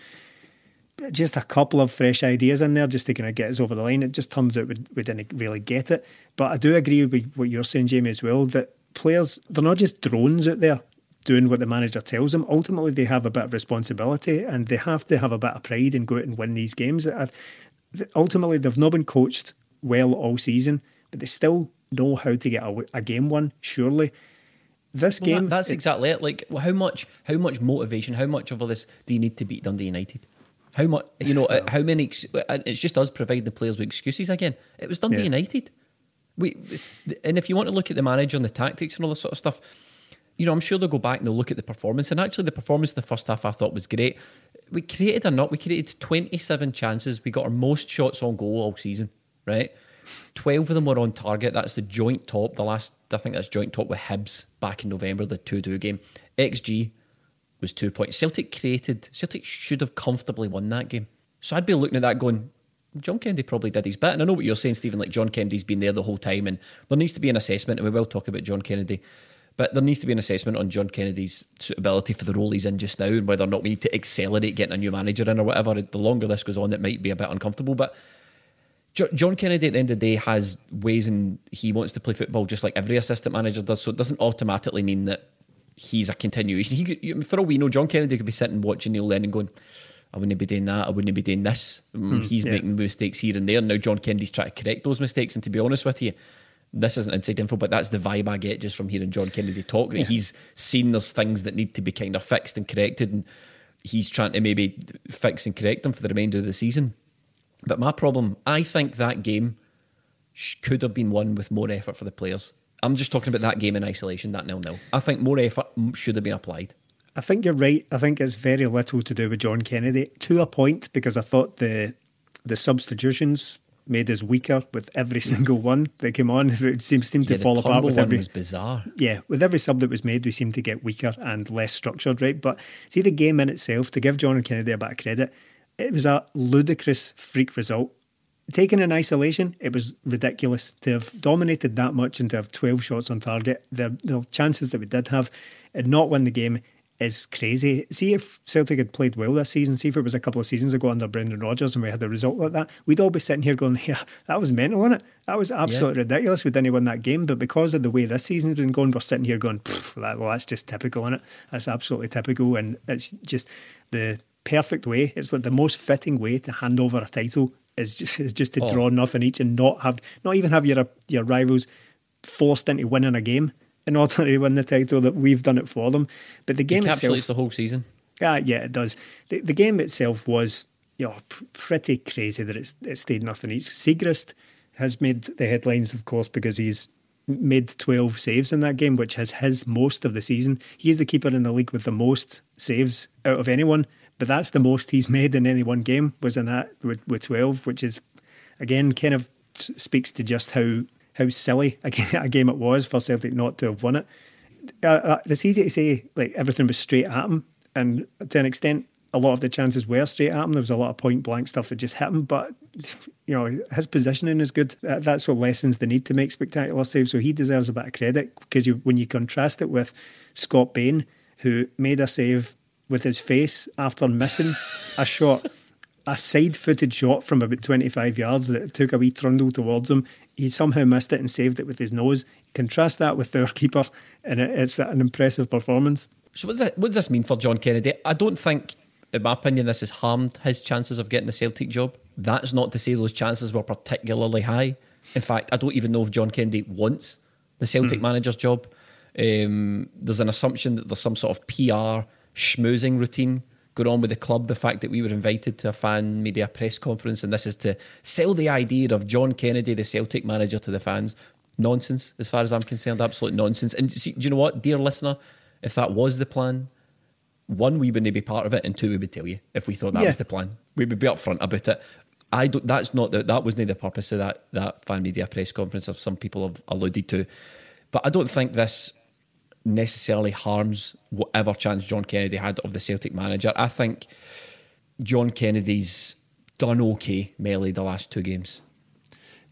just a couple of fresh ideas in there just to kind of get us over the line. It just turns out we, we didn't really get it. But I do agree with what you're saying, Jamie, as well, that players, they're not just drones out there doing what the manager tells them. Ultimately, they have a bit of responsibility and they have to have a bit of pride and go out and win these games. Ultimately, they've not been coached well all season, but they still know how to get a, a game won. Surely, this well, game. That, that's exactly it. Like, how much, how much motivation, how much of all this do you need to beat Dundee United? How much, you know, how many? It's just us providing the players with excuses again. It was Dundee yeah. United. We, and if you want to look at the manager and the tactics and all this sort of stuff, you know, I'm sure they'll go back and they'll look at the performance. And actually, the performance in the first half I thought was great. We created a not, we created 27 chances. We got our most shots on goal all season, right? 12 of them were on target. That's the joint top. The last, I think that's joint top with Hibs back in November, the 2 2 game. XG was two points. Celtic created, Celtic should have comfortably won that game. So I'd be looking at that going, John Kennedy probably did his bit. And I know what you're saying, Stephen, like John Kennedy's been there the whole time, and there needs to be an assessment, and we will talk about John Kennedy but there needs to be an assessment on John Kennedy's suitability for the role he's in just now and whether or not we need to accelerate getting a new manager in or whatever. The longer this goes on, it might be a bit uncomfortable. But John Kennedy at the end of the day has ways and he wants to play football just like every assistant manager does. So it doesn't automatically mean that he's a continuation. He could, for all we know, John Kennedy could be sitting watching Neil Lennon going, I wouldn't be doing that. I wouldn't be doing this. Mm, he's yeah. making mistakes here and there. Now John Kennedy's trying to correct those mistakes. And to be honest with you, this isn't inside info, but that's the vibe I get just from hearing John Kennedy talk. That yeah. he's seen there's things that need to be kind of fixed and corrected, and he's trying to maybe fix and correct them for the remainder of the season. But my problem, I think that game could have been won with more effort for the players. I'm just talking about that game in isolation, that nil nil. I think more effort should have been applied. I think you're right. I think it's very little to do with John Kennedy to a point because I thought the the substitutions made us weaker with every hmm. single one that came on. It seemed, seemed yeah, to fall apart with every. was bizarre. Yeah, with every sub that was made, we seemed to get weaker and less structured, right? But see, the game in itself, to give John Kennedy a bit of credit, it was a ludicrous freak result. Taken in isolation, it was ridiculous to have dominated that much and to have 12 shots on target. The, the chances that we did have and not win the game is crazy. See if Celtic had played well this season, see if it was a couple of seasons ago under Brendan Rodgers and we had a result like that, we'd all be sitting here going, Yeah, that was mental, wasn't it? That was absolutely yeah. ridiculous. We didn't win that game. But because of the way this season's been going, we're sitting here going, that, Well, that's just typical, isn't it? That's absolutely typical. And it's just the perfect way. It's like the most fitting way to hand over a title is just is just to oh. draw nothing each and not have not even have your your rivals forced into winning a game in order to win the title that we've done it for them. But the game itself, the whole season. Yeah, yeah, it does. The, the game itself was you know, pretty crazy that it's it stayed nothing each. Siegrist has made the headlines, of course, because he's made 12 saves in that game, which has his most of the season. He is the keeper in the league with the most saves out of anyone, but that's the most he's made in any one game, was in that with, with 12, which is, again, kind of speaks to just how how silly a game it was for Celtic not to have won it. Uh, uh, it's easy to say like everything was straight at him, and to an extent, a lot of the chances were straight at him. There was a lot of point blank stuff that just hit him, but you know his positioning is good. That's what lessens the need to make spectacular saves. So he deserves a bit of credit because you, when you contrast it with Scott Bain, who made a save with his face after missing a shot a side footed shot from about 25 yards that took a wee trundle towards him. He somehow missed it and saved it with his nose. Contrast that with their keeper, and it's an impressive performance. So, what does, that, what does this mean for John Kennedy? I don't think, in my opinion, this has harmed his chances of getting the Celtic job. That's not to say those chances were particularly high. In fact, I don't even know if John Kennedy wants the Celtic mm. manager's job. Um, there's an assumption that there's some sort of PR schmoozing routine going on with the club. The fact that we were invited to a fan media press conference, and this is to sell the idea of John Kennedy, the Celtic manager, to the fans. Nonsense, as far as I'm concerned. Absolute nonsense. And see, do you know what, dear listener? If that was the plan, one, we wouldn't be part of it, and two, we would tell you if we thought that yeah. was the plan. We would be upfront about it. I don't. That's not the, that wasn't the purpose of that that fan media press conference. Of some people have alluded to, but I don't think this necessarily harms whatever chance John Kennedy had of the Celtic manager. I think John Kennedy's done okay, Melly, the last two games.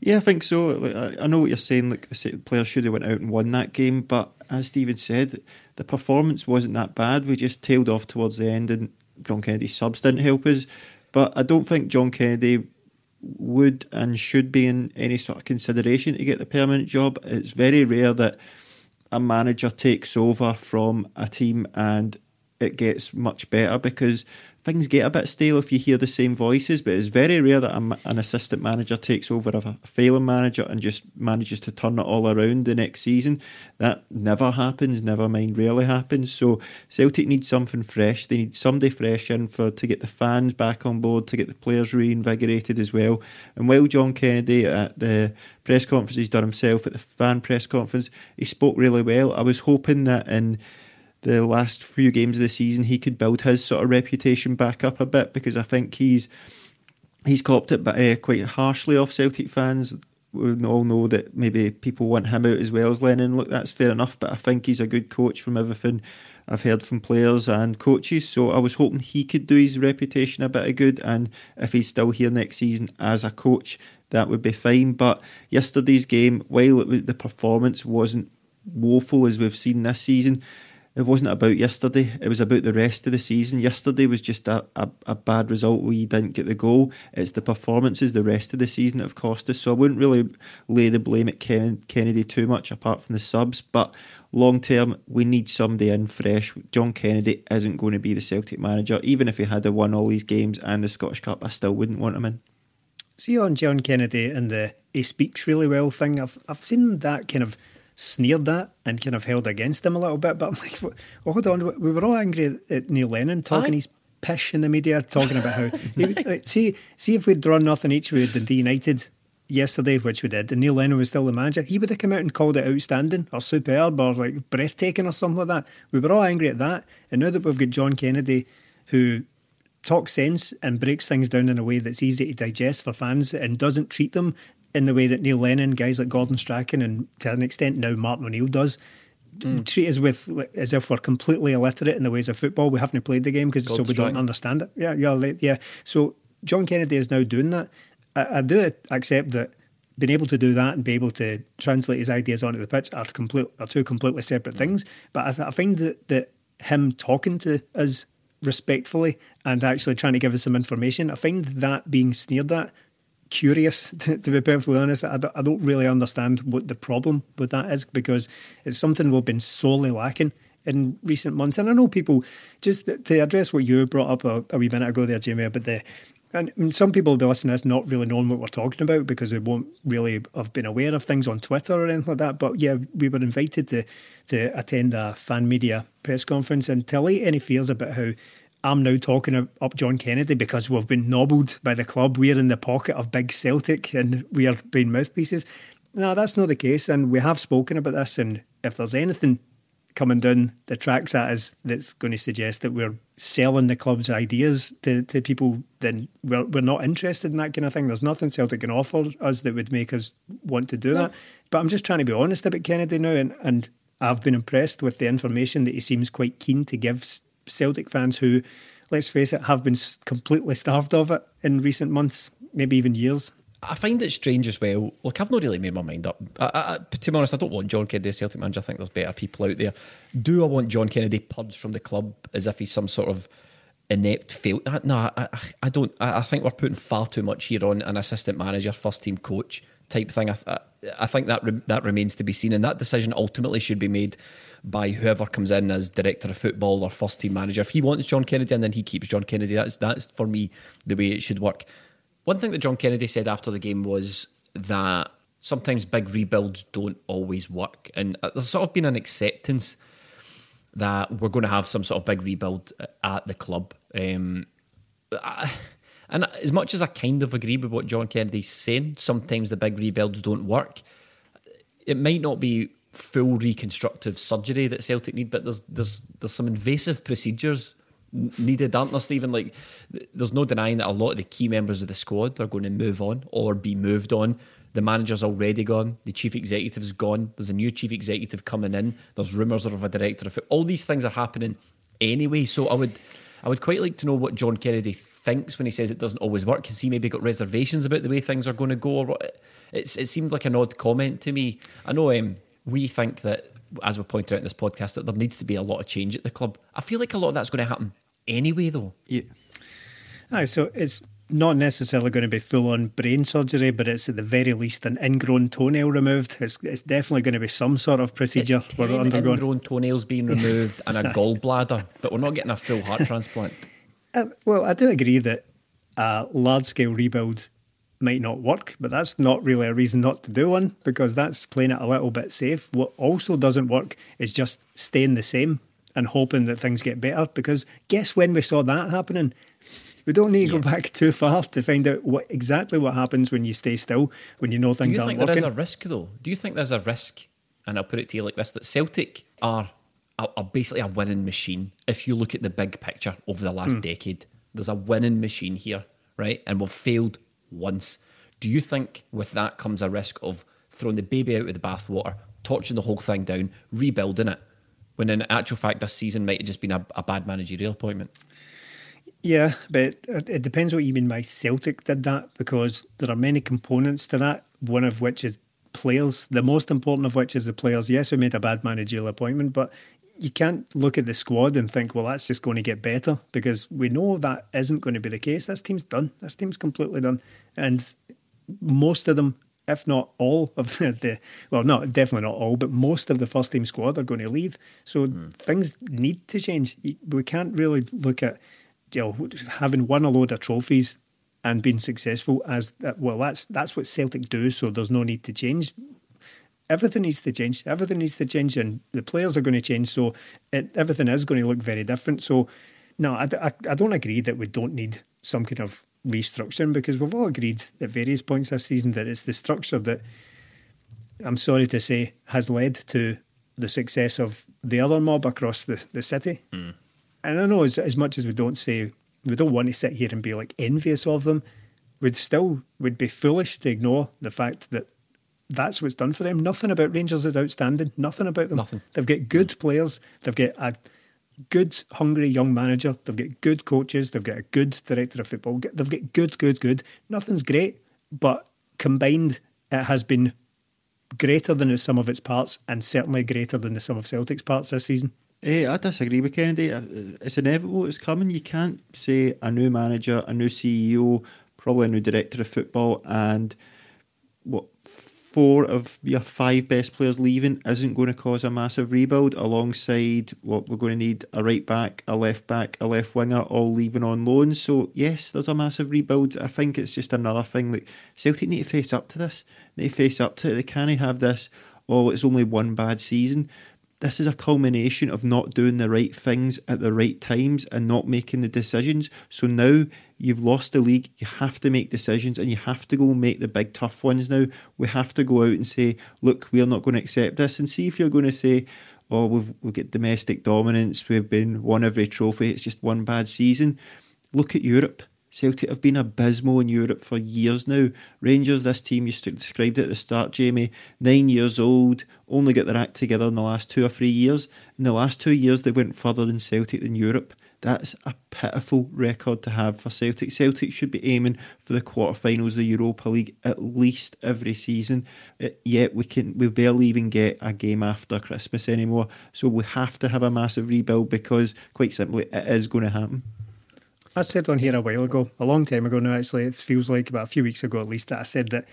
Yeah, I think so. Like, I know what you're saying. Like the players should have went out and won that game, but as Stephen said, the performance wasn't that bad. We just tailed off towards the end, and John Kennedy's subs didn't help us. But I don't think John Kennedy would and should be in any sort of consideration to get the permanent job. It's very rare that a manager takes over from a team and it gets much better because things get a bit stale if you hear the same voices. But it's very rare that a, an assistant manager takes over a failing manager and just manages to turn it all around the next season. That never happens. Never mind, rarely happens. So Celtic need something fresh. They need somebody fresh in for to get the fans back on board, to get the players reinvigorated as well. And while John Kennedy at the press conference he's done himself at the fan press conference, he spoke really well. I was hoping that in the last few games of the season, he could build his sort of reputation back up a bit because I think he's he's copped it but, uh, quite harshly off Celtic fans. We all know that maybe people want him out as well as Lennon. Look, that's fair enough, but I think he's a good coach from everything I've heard from players and coaches. So I was hoping he could do his reputation a bit of good, and if he's still here next season as a coach, that would be fine. But yesterday's game, while it, the performance wasn't woeful as we've seen this season, it wasn't about yesterday. It was about the rest of the season. Yesterday was just a, a, a, bad result. We didn't get the goal. It's the performances the rest of the season that have cost us. So I wouldn't really lay the blame at Ken, Kennedy too much, apart from the subs. But long term, we need somebody in fresh. John Kennedy isn't going to be the Celtic manager. Even if he had won all these games and the Scottish Cup, I still wouldn't want him in. See on John Kennedy and the he speaks really well thing. I've I've seen that kind of sneered at and kind of held against him a little bit. But I'm like, well, hold on, we were all angry at Neil Lennon talking Aye. his pish in the media, talking about how like, see see if we'd drawn nothing each with the United yesterday, which we did, and Neil Lennon was still the manager, he would have come out and called it outstanding or superb or like breathtaking or something like that. We were all angry at that, and now that we've got John Kennedy, who talks sense and breaks things down in a way that's easy to digest for fans and doesn't treat them in the way that Neil Lennon, guys like Gordon Strachan, and to an extent now Martin O'Neill does. Mm. Treat us with as if we're completely illiterate in the ways of football. We haven't played the game because so we don't understand it. Yeah, yeah, yeah. So John Kennedy is now doing that. I, I do accept that being able to do that and be able to translate his ideas onto the pitch are complete are two completely separate things. But I, th- I find that that him talking to us respectfully and actually trying to give us some information. I find that being sneered at curious, to, to be perfectly honest. I don't, I don't really understand what the problem with that is because it's something we've been sorely lacking in recent months. And I know people, just to address what you brought up a, a wee minute ago there, Jamie, about the and some people will be listening to this not really knowing what we're talking about because they won't really have been aware of things on Twitter or anything like that. But yeah, we were invited to to attend a fan media press conference and to allay any fears about how I'm now talking up John Kennedy because we've been nobbled by the club. We're in the pocket of big Celtic and we are being mouthpieces. No, that's not the case. And we have spoken about this. And if there's anything coming down the tracks at us that's going to suggest that we're selling the club's ideas to, to people, then we're, we're not interested in that kind of thing. There's nothing Celtic can offer us that would make us want to do no. that. But I'm just trying to be honest about Kennedy now, and, and I've been impressed with the information that he seems quite keen to give Celtic fans who, let's face it, have been completely starved of it in recent months, maybe even years. I find it strange as well. Look, I've not really made my mind up. I, I, to be honest, I don't want John Kennedy as Celtic manager. I think there's better people out there. Do I want John Kennedy purged from the club as if he's some sort of inept fail? No, I, I don't. I think we're putting far too much here on an assistant manager, first team coach type thing. I, I think that re, that remains to be seen, and that decision ultimately should be made by whoever comes in as director of football or first team manager. If he wants John Kennedy, and then he keeps John Kennedy. That's that's for me the way it should work. One thing that John Kennedy said after the game was that sometimes big rebuilds don't always work. And uh, there's sort of been an acceptance that we're going to have some sort of big rebuild at the club. Um, and as much as I kind of agree with what John Kennedy's saying, sometimes the big rebuilds don't work. It might not be full reconstructive surgery that Celtic need, but there's there's there's some invasive procedures needed, aren't there, Stephen? Like, there's no denying that a lot of the key members of the squad are going to move on or be moved on. The manager's already gone. The chief executive's gone. There's a new chief executive coming in. There's rumours of a director of. All these things are happening anyway. So I would, I would quite like to know what John Kennedy thinks when he says it doesn't always work. Has he maybe got reservations about the way things are going to go? Or what? It's, it seemed like an odd comment to me. I know um, we think that, as we pointed out in this podcast, that there needs to be a lot of change at the club. I feel like a lot of that's going to happen anyway, though. Yeah. Aye, so it's not necessarily going to be full on brain surgery, but it's at the very least an ingrown toenail removed. It's, it's definitely going to be some sort of procedure it's we're undergoing. Ingrown toenails being removed and a gallbladder, but we're not getting a full heart transplant. Uh, well, I do agree that a large scale rebuild might not work, but that's not really a reason not to do one because that's playing it a little bit safe. What also doesn't work is just staying the same and hoping that things get better. Because guess when we saw that happening? We don't need to yeah. go back too far to find out what exactly what happens when you stay still, when you know things are Do you aren't think working. there is a risk though? Do you think there's a risk? And I'll put it to you like this: that Celtic are, are basically a winning machine. If you look at the big picture over the last mm. decade, there's a winning machine here, right? And we've failed once. Do you think with that comes a risk of throwing the baby out with the bathwater, torching the whole thing down, rebuilding it? when in actual fact this season might have just been a, a bad managerial appointment. Yeah, but it depends what you mean by Celtic did that because there are many components to that. One of which is players. The most important of which is the players. Yes, we made a bad managerial appointment, but you can't look at the squad and think, well, that's just going to get better because we know that isn't going to be the case. This team's done. This team's completely done, and most of them if not all of the, the, well, not definitely not all, but most of the first team squad are going to leave. So mm. things need to change. We can't really look at you know having won a load of trophies and being successful as well. That's that's what Celtic do. So there's no need to change. Everything needs to change. Everything needs to change, and the players are going to change. So it, everything is going to look very different. So no, I, I, I don't agree that we don't need some kind of restructuring because we've all agreed at various points this season that it's the structure that I'm sorry to say has led to the success of the other mob across the, the city. Mm. And I know as, as much as we don't say we don't want to sit here and be like envious of them, we'd still would be foolish to ignore the fact that that's what's done for them. Nothing about Rangers is outstanding. Nothing about them. Nothing. They've got good mm. players. They've got a good, hungry young manager. They've got good coaches. They've got a good director of football. They've got good, good, good. Nothing's great, but combined, it has been greater than the sum of its parts, and certainly greater than the sum of Celtic's parts this season. Eh, I disagree with Kennedy. Uh, It's inevitable. It's coming. You can't say a new manager, a new CEO, probably a new director of football, and what four of your five best players leaving isn't going to cause a massive rebuild. Alongside what we're going to need a right back, a left back, a left winger, all leaving on loan. So yes, there's a massive rebuild. I think it's just another thing. Like Celtic need to face up to this. They face up to it. They can't have this. Oh, it's only one bad season this is a culmination of not doing the right things at the right times and not making the decisions. So now you've lost the league, you have to make decisions and you have to go make the big tough ones now. We have to go out and say, look, we're not going to accept this and see if you're going to say, oh, we've, we've got domestic dominance, we've been won every trophy, it's just one bad season. Look at Europe. Celtic have been abysmal in Europe for years now. Rangers, this team you described it at the start, Jamie, nine years old, only got their act together in the last two or three years. In the last two years, they went further in Celtic than Europe. That's a pitiful record to have for Celtic. Celtic should be aiming for the quarterfinals of the Europa League at least every season. Uh, yet we can we barely even get a game after Christmas anymore. So we have to have a massive rebuild because, quite simply, it is going to happen. I said on here a while ago, a long time ago now, actually, it feels like about a few weeks ago at least, that I said that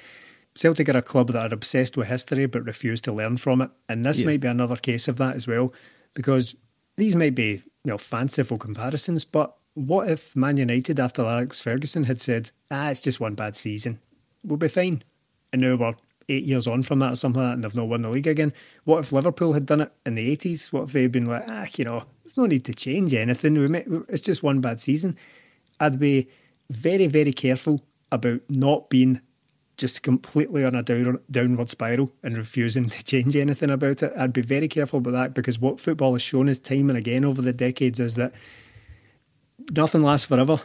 Celtic are a club that are obsessed with history but refuse to learn from it. And this Yeah. might be another case of that as well, because these may be you know, fanciful comparisons, but what if Man United, after Alex Ferguson, had said, ah, it's just one bad season, we'll be fine. And now we're eight years on from that or something like that and they've not won the league again. What if Liverpool had done it in the 80s? What if they'd been like, ah, you know, there's no need to change anything. May, it's just one bad season. I'd be very, very careful about not being just completely on a down, downward spiral and refusing to change anything about it. I'd be very careful about that because what football has shown us time and again over the decades is that nothing lasts forever,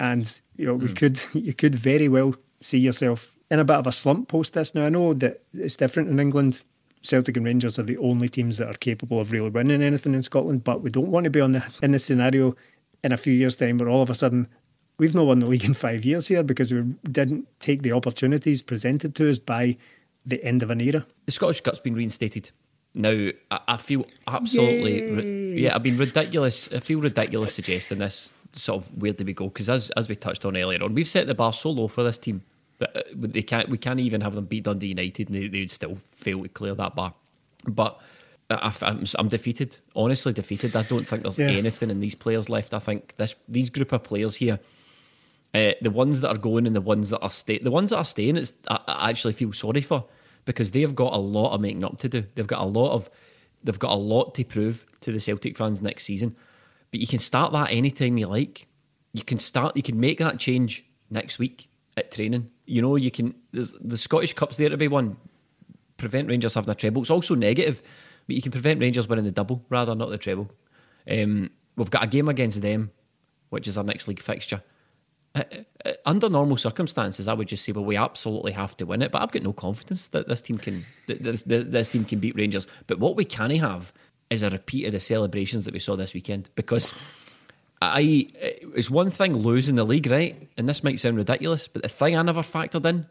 and you know we hmm. could you could very well see yourself in a bit of a slump post this. Now I know that it's different in England. Celtic and Rangers are the only teams that are capable of really winning anything in Scotland, but we don't want to be on the in the scenario in a few years' time where all of a sudden we've not won the league in five years here because we didn't take the opportunities presented to us by the end of an era. The Scottish Cup's been reinstated. Now, I, I feel absolutely, ri- yeah, I've been ridiculous. I feel ridiculous suggesting this sort of where do we go? Because as as we touched on earlier on, we've set the bar so low for this team that uh, they can't. We can't even have them beat Dundee United, and they, they would still fail to clear that bar. But I, am I'm defeated. Honestly, defeated. I don't think there's Yeah. anything in these players left. I think this these group of players here. Uh, the ones that are going and the ones that are staying, the ones that are staying, it's, I, I actually feel sorry for because they've got a lot of making up to do. They've got a lot of, they've got a lot to prove to the Celtic fans next season. But you can start that anytime you like. You can start, you can make that change next week at training. You know, you can. The Scottish Cup's there to be won. Prevent Rangers having a treble. It's also negative, but you can prevent Rangers winning the double rather not the treble. Um, we've got a game against them, which is our next league fixture. Uh, uh, under normal circumstances, I would just say, well, we absolutely have to win it. But I've got no confidence that this team can that this, this, this team can beat Rangers. But what we can have is a repeat of the celebrations that we saw this weekend because. I it's one thing losing the league, right? And this might sound ridiculous, but the thing I never factored in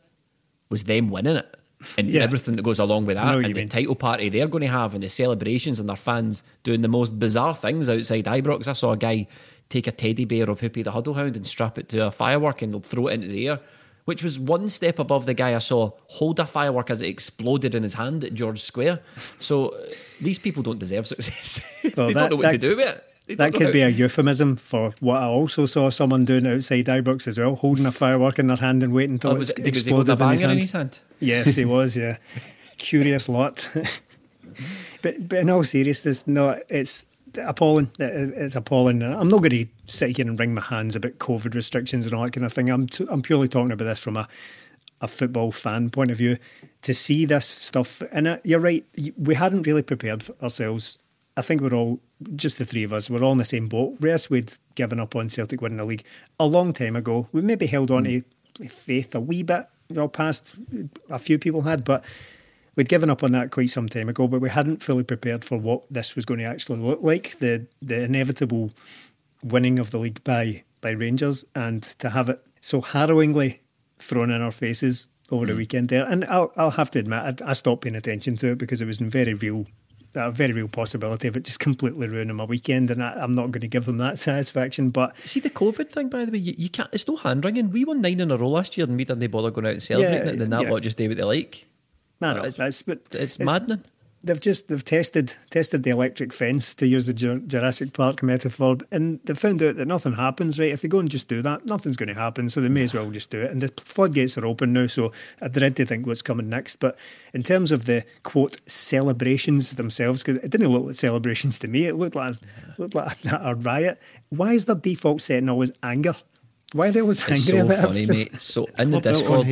was them winning it and Yeah. everything that goes along with that, and the mean. title party they're going to have, and the celebrations, and their fans doing the most bizarre things outside Ibrox. I saw a guy take a teddy bear of Hoopy the Huddle Hound and strap it to a firework and they'll throw it into the air, which was one step above the guy I saw hold a firework as it exploded in his hand at George Square. So uh, these people don't deserve success. Well, they that- don't know what to do with it. They That could be a euphemism for what I also saw someone doing outside Ibrox as well, holding a firework in their hand and waiting until Oh, was it exploded in his hand. in his hand? Yes, he was. Yeah, curious lot. but but in all seriousness, no, it's appalling. It's appalling. I'm not going to sit here and wring my hands about COVID restrictions and all that kind of thing. I'm t- I'm purely talking about this from a a football fan point of view. To see this stuff, and uh, you're right, we hadn't really prepared for ourselves. I think we're all just the three of us. We're all in the same boat. Rest we'd given up on Celtic winning the league a long time ago. We maybe held on to faith a wee bit, you know, past a few people had, but we'd given up on that quite some time ago. But we hadn't fully prepared for what this was going to actually look like. The the inevitable winning of the league by by Rangers, and to have it so harrowingly thrown in our faces over the mm. weekend there. And I'll I'll have to admit, I, I stopped paying attention to it because it was in very real a very real possibility of it just completely ruining my weekend, and I, am not going to give them that satisfaction. But see the COVID thing, by the way, you, you can't. It's no hand wringing. We won nine in a row last year, and we didn't bother going out and celebrating yeah, it. Then that yeah. lot just do what they like. No, no, it's, it's, but it's, it's maddening they've just they've tested tested the electric fence to use the Jurassic Park metaphor, and they've found out that nothing happens. Right, if they go and just do that, nothing's going to happen. So they may as well just do it. And the floodgates are open now, so I dread to think what's coming next. But in terms of the quote celebrations themselves, because it didn't look like celebrations to me, it looked like looked like a riot. Why is their default setting always anger? Why are they always it's angry so funny, mate. So in the Discord.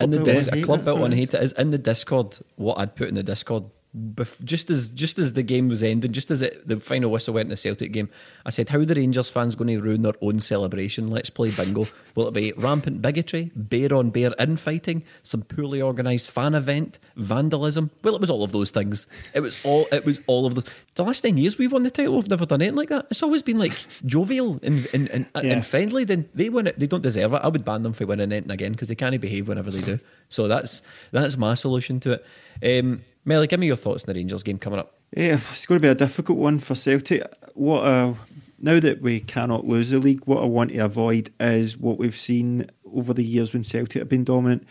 In the dis- a club built on hate. It is in the Discord. What I'd put in the Discord bef- just as just as the game was ending, just as it, the final whistle went in the Celtic game, I said, "How are the Rangers fans going to ruin their own celebration? Let's play bingo. Will it be rampant bigotry, bear on bear infighting, some poorly organised fan event, vandalism? Well, it was all of those things. It was all. It was all of those. The last ten years we've won the title, we've never done anything like that. It's always been like jovial and and, and, yeah. and friendly. Then they win it. They don't deserve it. I would ban them for winning anything again because they can't behave whenever they do. So that's that's my solution to it. Um, Melly, give me your thoughts on the Rangers game coming up. Yeah, it's going to be a difficult one for Celtic. What uh, now that we cannot lose the league, what I want to avoid is what we've seen over the years when Celtic have been dominant.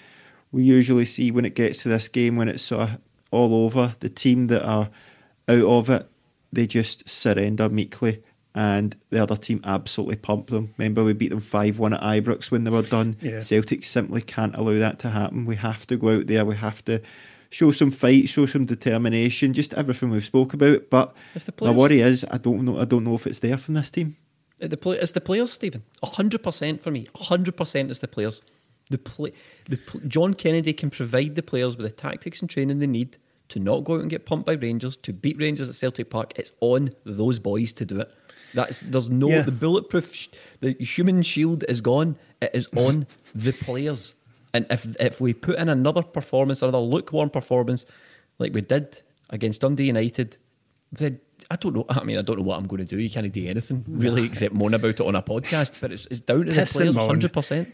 We usually see when it gets to this game, when it's sort of all over, the team that are out of it, they just surrender meekly and the other team absolutely pump them. Remember, we beat them 5 1 at Ibrox when they were done. Yeah. Celtic simply can't allow that to happen. We have to go out there, we have to show some fight, show some determination, just everything we've spoke about. But the worry is, I don't know. I don't know if it's there from this team. Uh, the play, it's the players, Stephen. hundred percent for me. hundred percent is the players. The play, the John Kennedy can provide the players with the tactics and training they need to not go out and get pumped by Rangers, to beat Rangers at Celtic Park. It's on those boys to do it. That's there's no yeah. the bulletproof, the human shield is gone. It is on the players. And if if we put in another performance, another lukewarm performance, like we did against Dundee United, then I don't know. I mean, I don't know what I'm going to do. You can't do anything really except moan about it on a podcast. But it's, it's down to the players, hundred percent.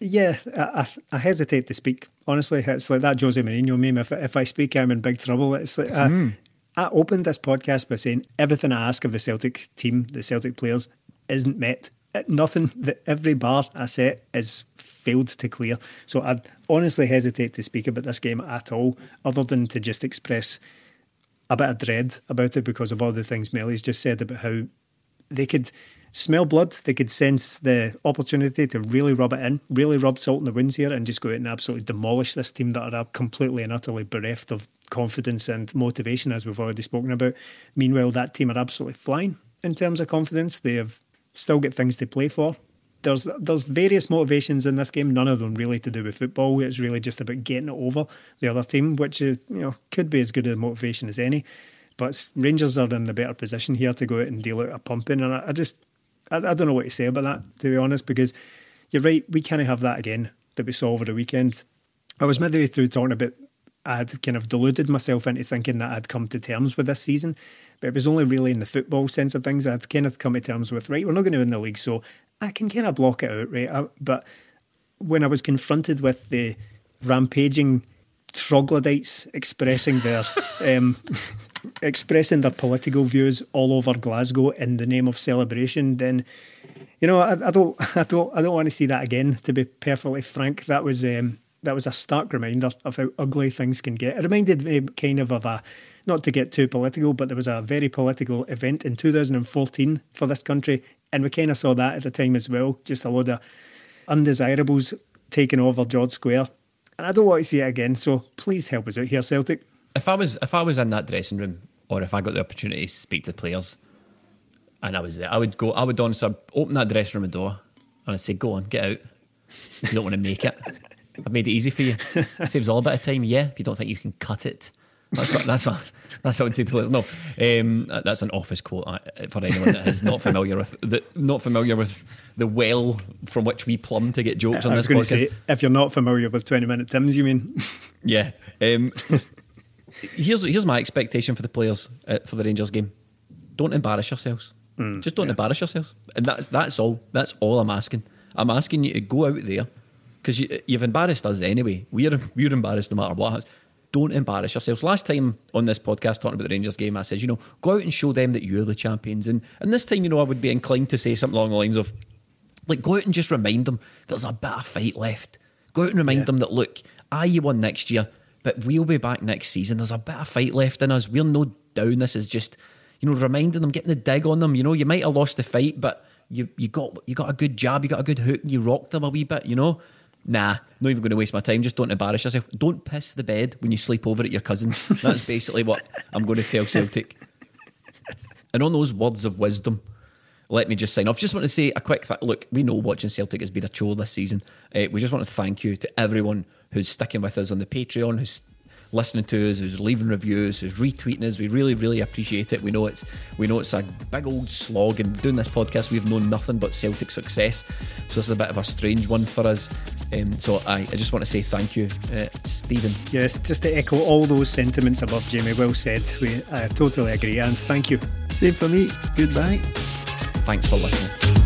Yeah, I, I, hesitate to speak. Honestly, it's like that Jose Mourinho meme. If if I speak, I'm in big trouble. It's like I, mm. I opened this podcast by saying everything I ask of the Celtic team, the Celtic players, isn't met Uh, nothing that every bar I set is failed to clear. So I honestly hesitate to speak about this game at all, other than to just express a bit of dread about it because of all the things Melly's just said about how they could smell blood, they could sense the opportunity to really rub it in, really rub salt in the wounds here, and just go out and absolutely demolish this team that are completely and utterly bereft of confidence and motivation, as we've already spoken about. Meanwhile, that team are absolutely flying in terms of confidence. They have still get things to play for. There's there's various motivations in this game. None of them really to do with football. It's really just about getting it over the other team, which uh, you know could be as good a motivation as any. But Rangers are in a better position here to go out and deal out a pumping, and I, I just I, I, don't know what to say about that to be honest, because you're right. We can't have that again that we saw over the weekend. I was midway through talking about I had kind of deluded myself into thinking that I'd come to terms with this season. But it was only really in the football sense of things I'd kind of come to terms with, right, we're not going to win the league, so I can kind of block it out, right? I, but when I was confronted with the rampaging troglodytes expressing their um, expressing their political views all over Glasgow in the name of celebration, then you know I, I don't I don't I don't want to see that again. To be perfectly frank, that was um, that was a stark reminder of how ugly things can get. It reminded me kind of of a not to get too political, but there was a very political event in 2014 for this country, and we kind of saw that at the time as well. Just a load of undesirables taking over George Square, and I don't want to see it again. So please help us out here, Celtic. If I was if I was in that dressing room, or if I got the opportunity to speak to the players, and I was there, I would go. I would honestly open that dressing room door, and I'd say, "Go on, get out. You don't want to make it." I've made it easy for you. It saves all a bit of time, yeah. If you don't think you can cut it, that's what that's what that's what I would say to players. No, um, that's an office quote for anyone that is not familiar with the not familiar with the well from which we plumb to get jokes I on this podcast. Say, if you're not familiar with twenty minute Tims, you mean? yeah. Um, here's here's my expectation for the players uh, for the Rangers game. Don't embarrass yourselves. Mm, Just don't yeah. embarrass yourselves, and that's that's all. That's all I'm asking. I'm asking you to go out there because you, have embarrassed us anyway. We're we're embarrassed no matter what. Don't embarrass yourselves. Last time on this podcast talking about the Rangers game, I said, you know, go out and show them that you're the champions. And and this time, you know, I would be inclined to say something along the lines of, like, go out and just remind them there's a bit of fight left. Go out and remind yeah. them that look, I you won next year, but we'll be back next season. There's a bit of fight left in us. We're no down. This is just, you know, reminding them, getting the dig on them. You know, you might have lost the fight, but you you got you got a good jab, you got a good hook, and you rocked them a wee bit. You know, nah, not even going to waste my time. Just don't embarrass yourself. Don't piss the bed when you sleep over at your cousin's. That's basically what I'm going to tell Celtic. And on those words of wisdom, let me just sign off. Just want to say a quick th- look. We know watching Celtic has been a chore this season. Uh, we just want to thank you to everyone who's sticking with us on the Patreon, who's listening to us, who's leaving reviews, who's retweeting us. We really, really appreciate it. We know it's we know it's a big old slog, and doing this podcast, we've known nothing but Celtic success. So this is a bit of a strange one for us. Um, so I, I just want to say thank you, uh, Stephen. Yes, just to echo all those sentiments above, Jamie. Well said. We I totally agree, and thank you. Same for me. Goodbye. Thanks for listening.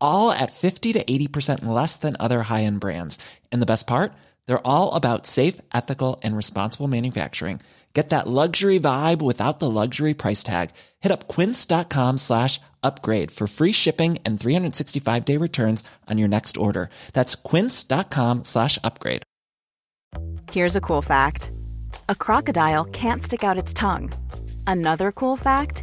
all at 50 to 80% less than other high end brands. And the best part? They're all about safe, ethical, and responsible manufacturing. Get that luxury vibe without the luxury price tag. Hit up quince.com slash upgrade for free shipping and 365 day returns on your next order. That's quince.com slash upgrade. Here's a cool fact a crocodile can't stick out its tongue. Another cool fact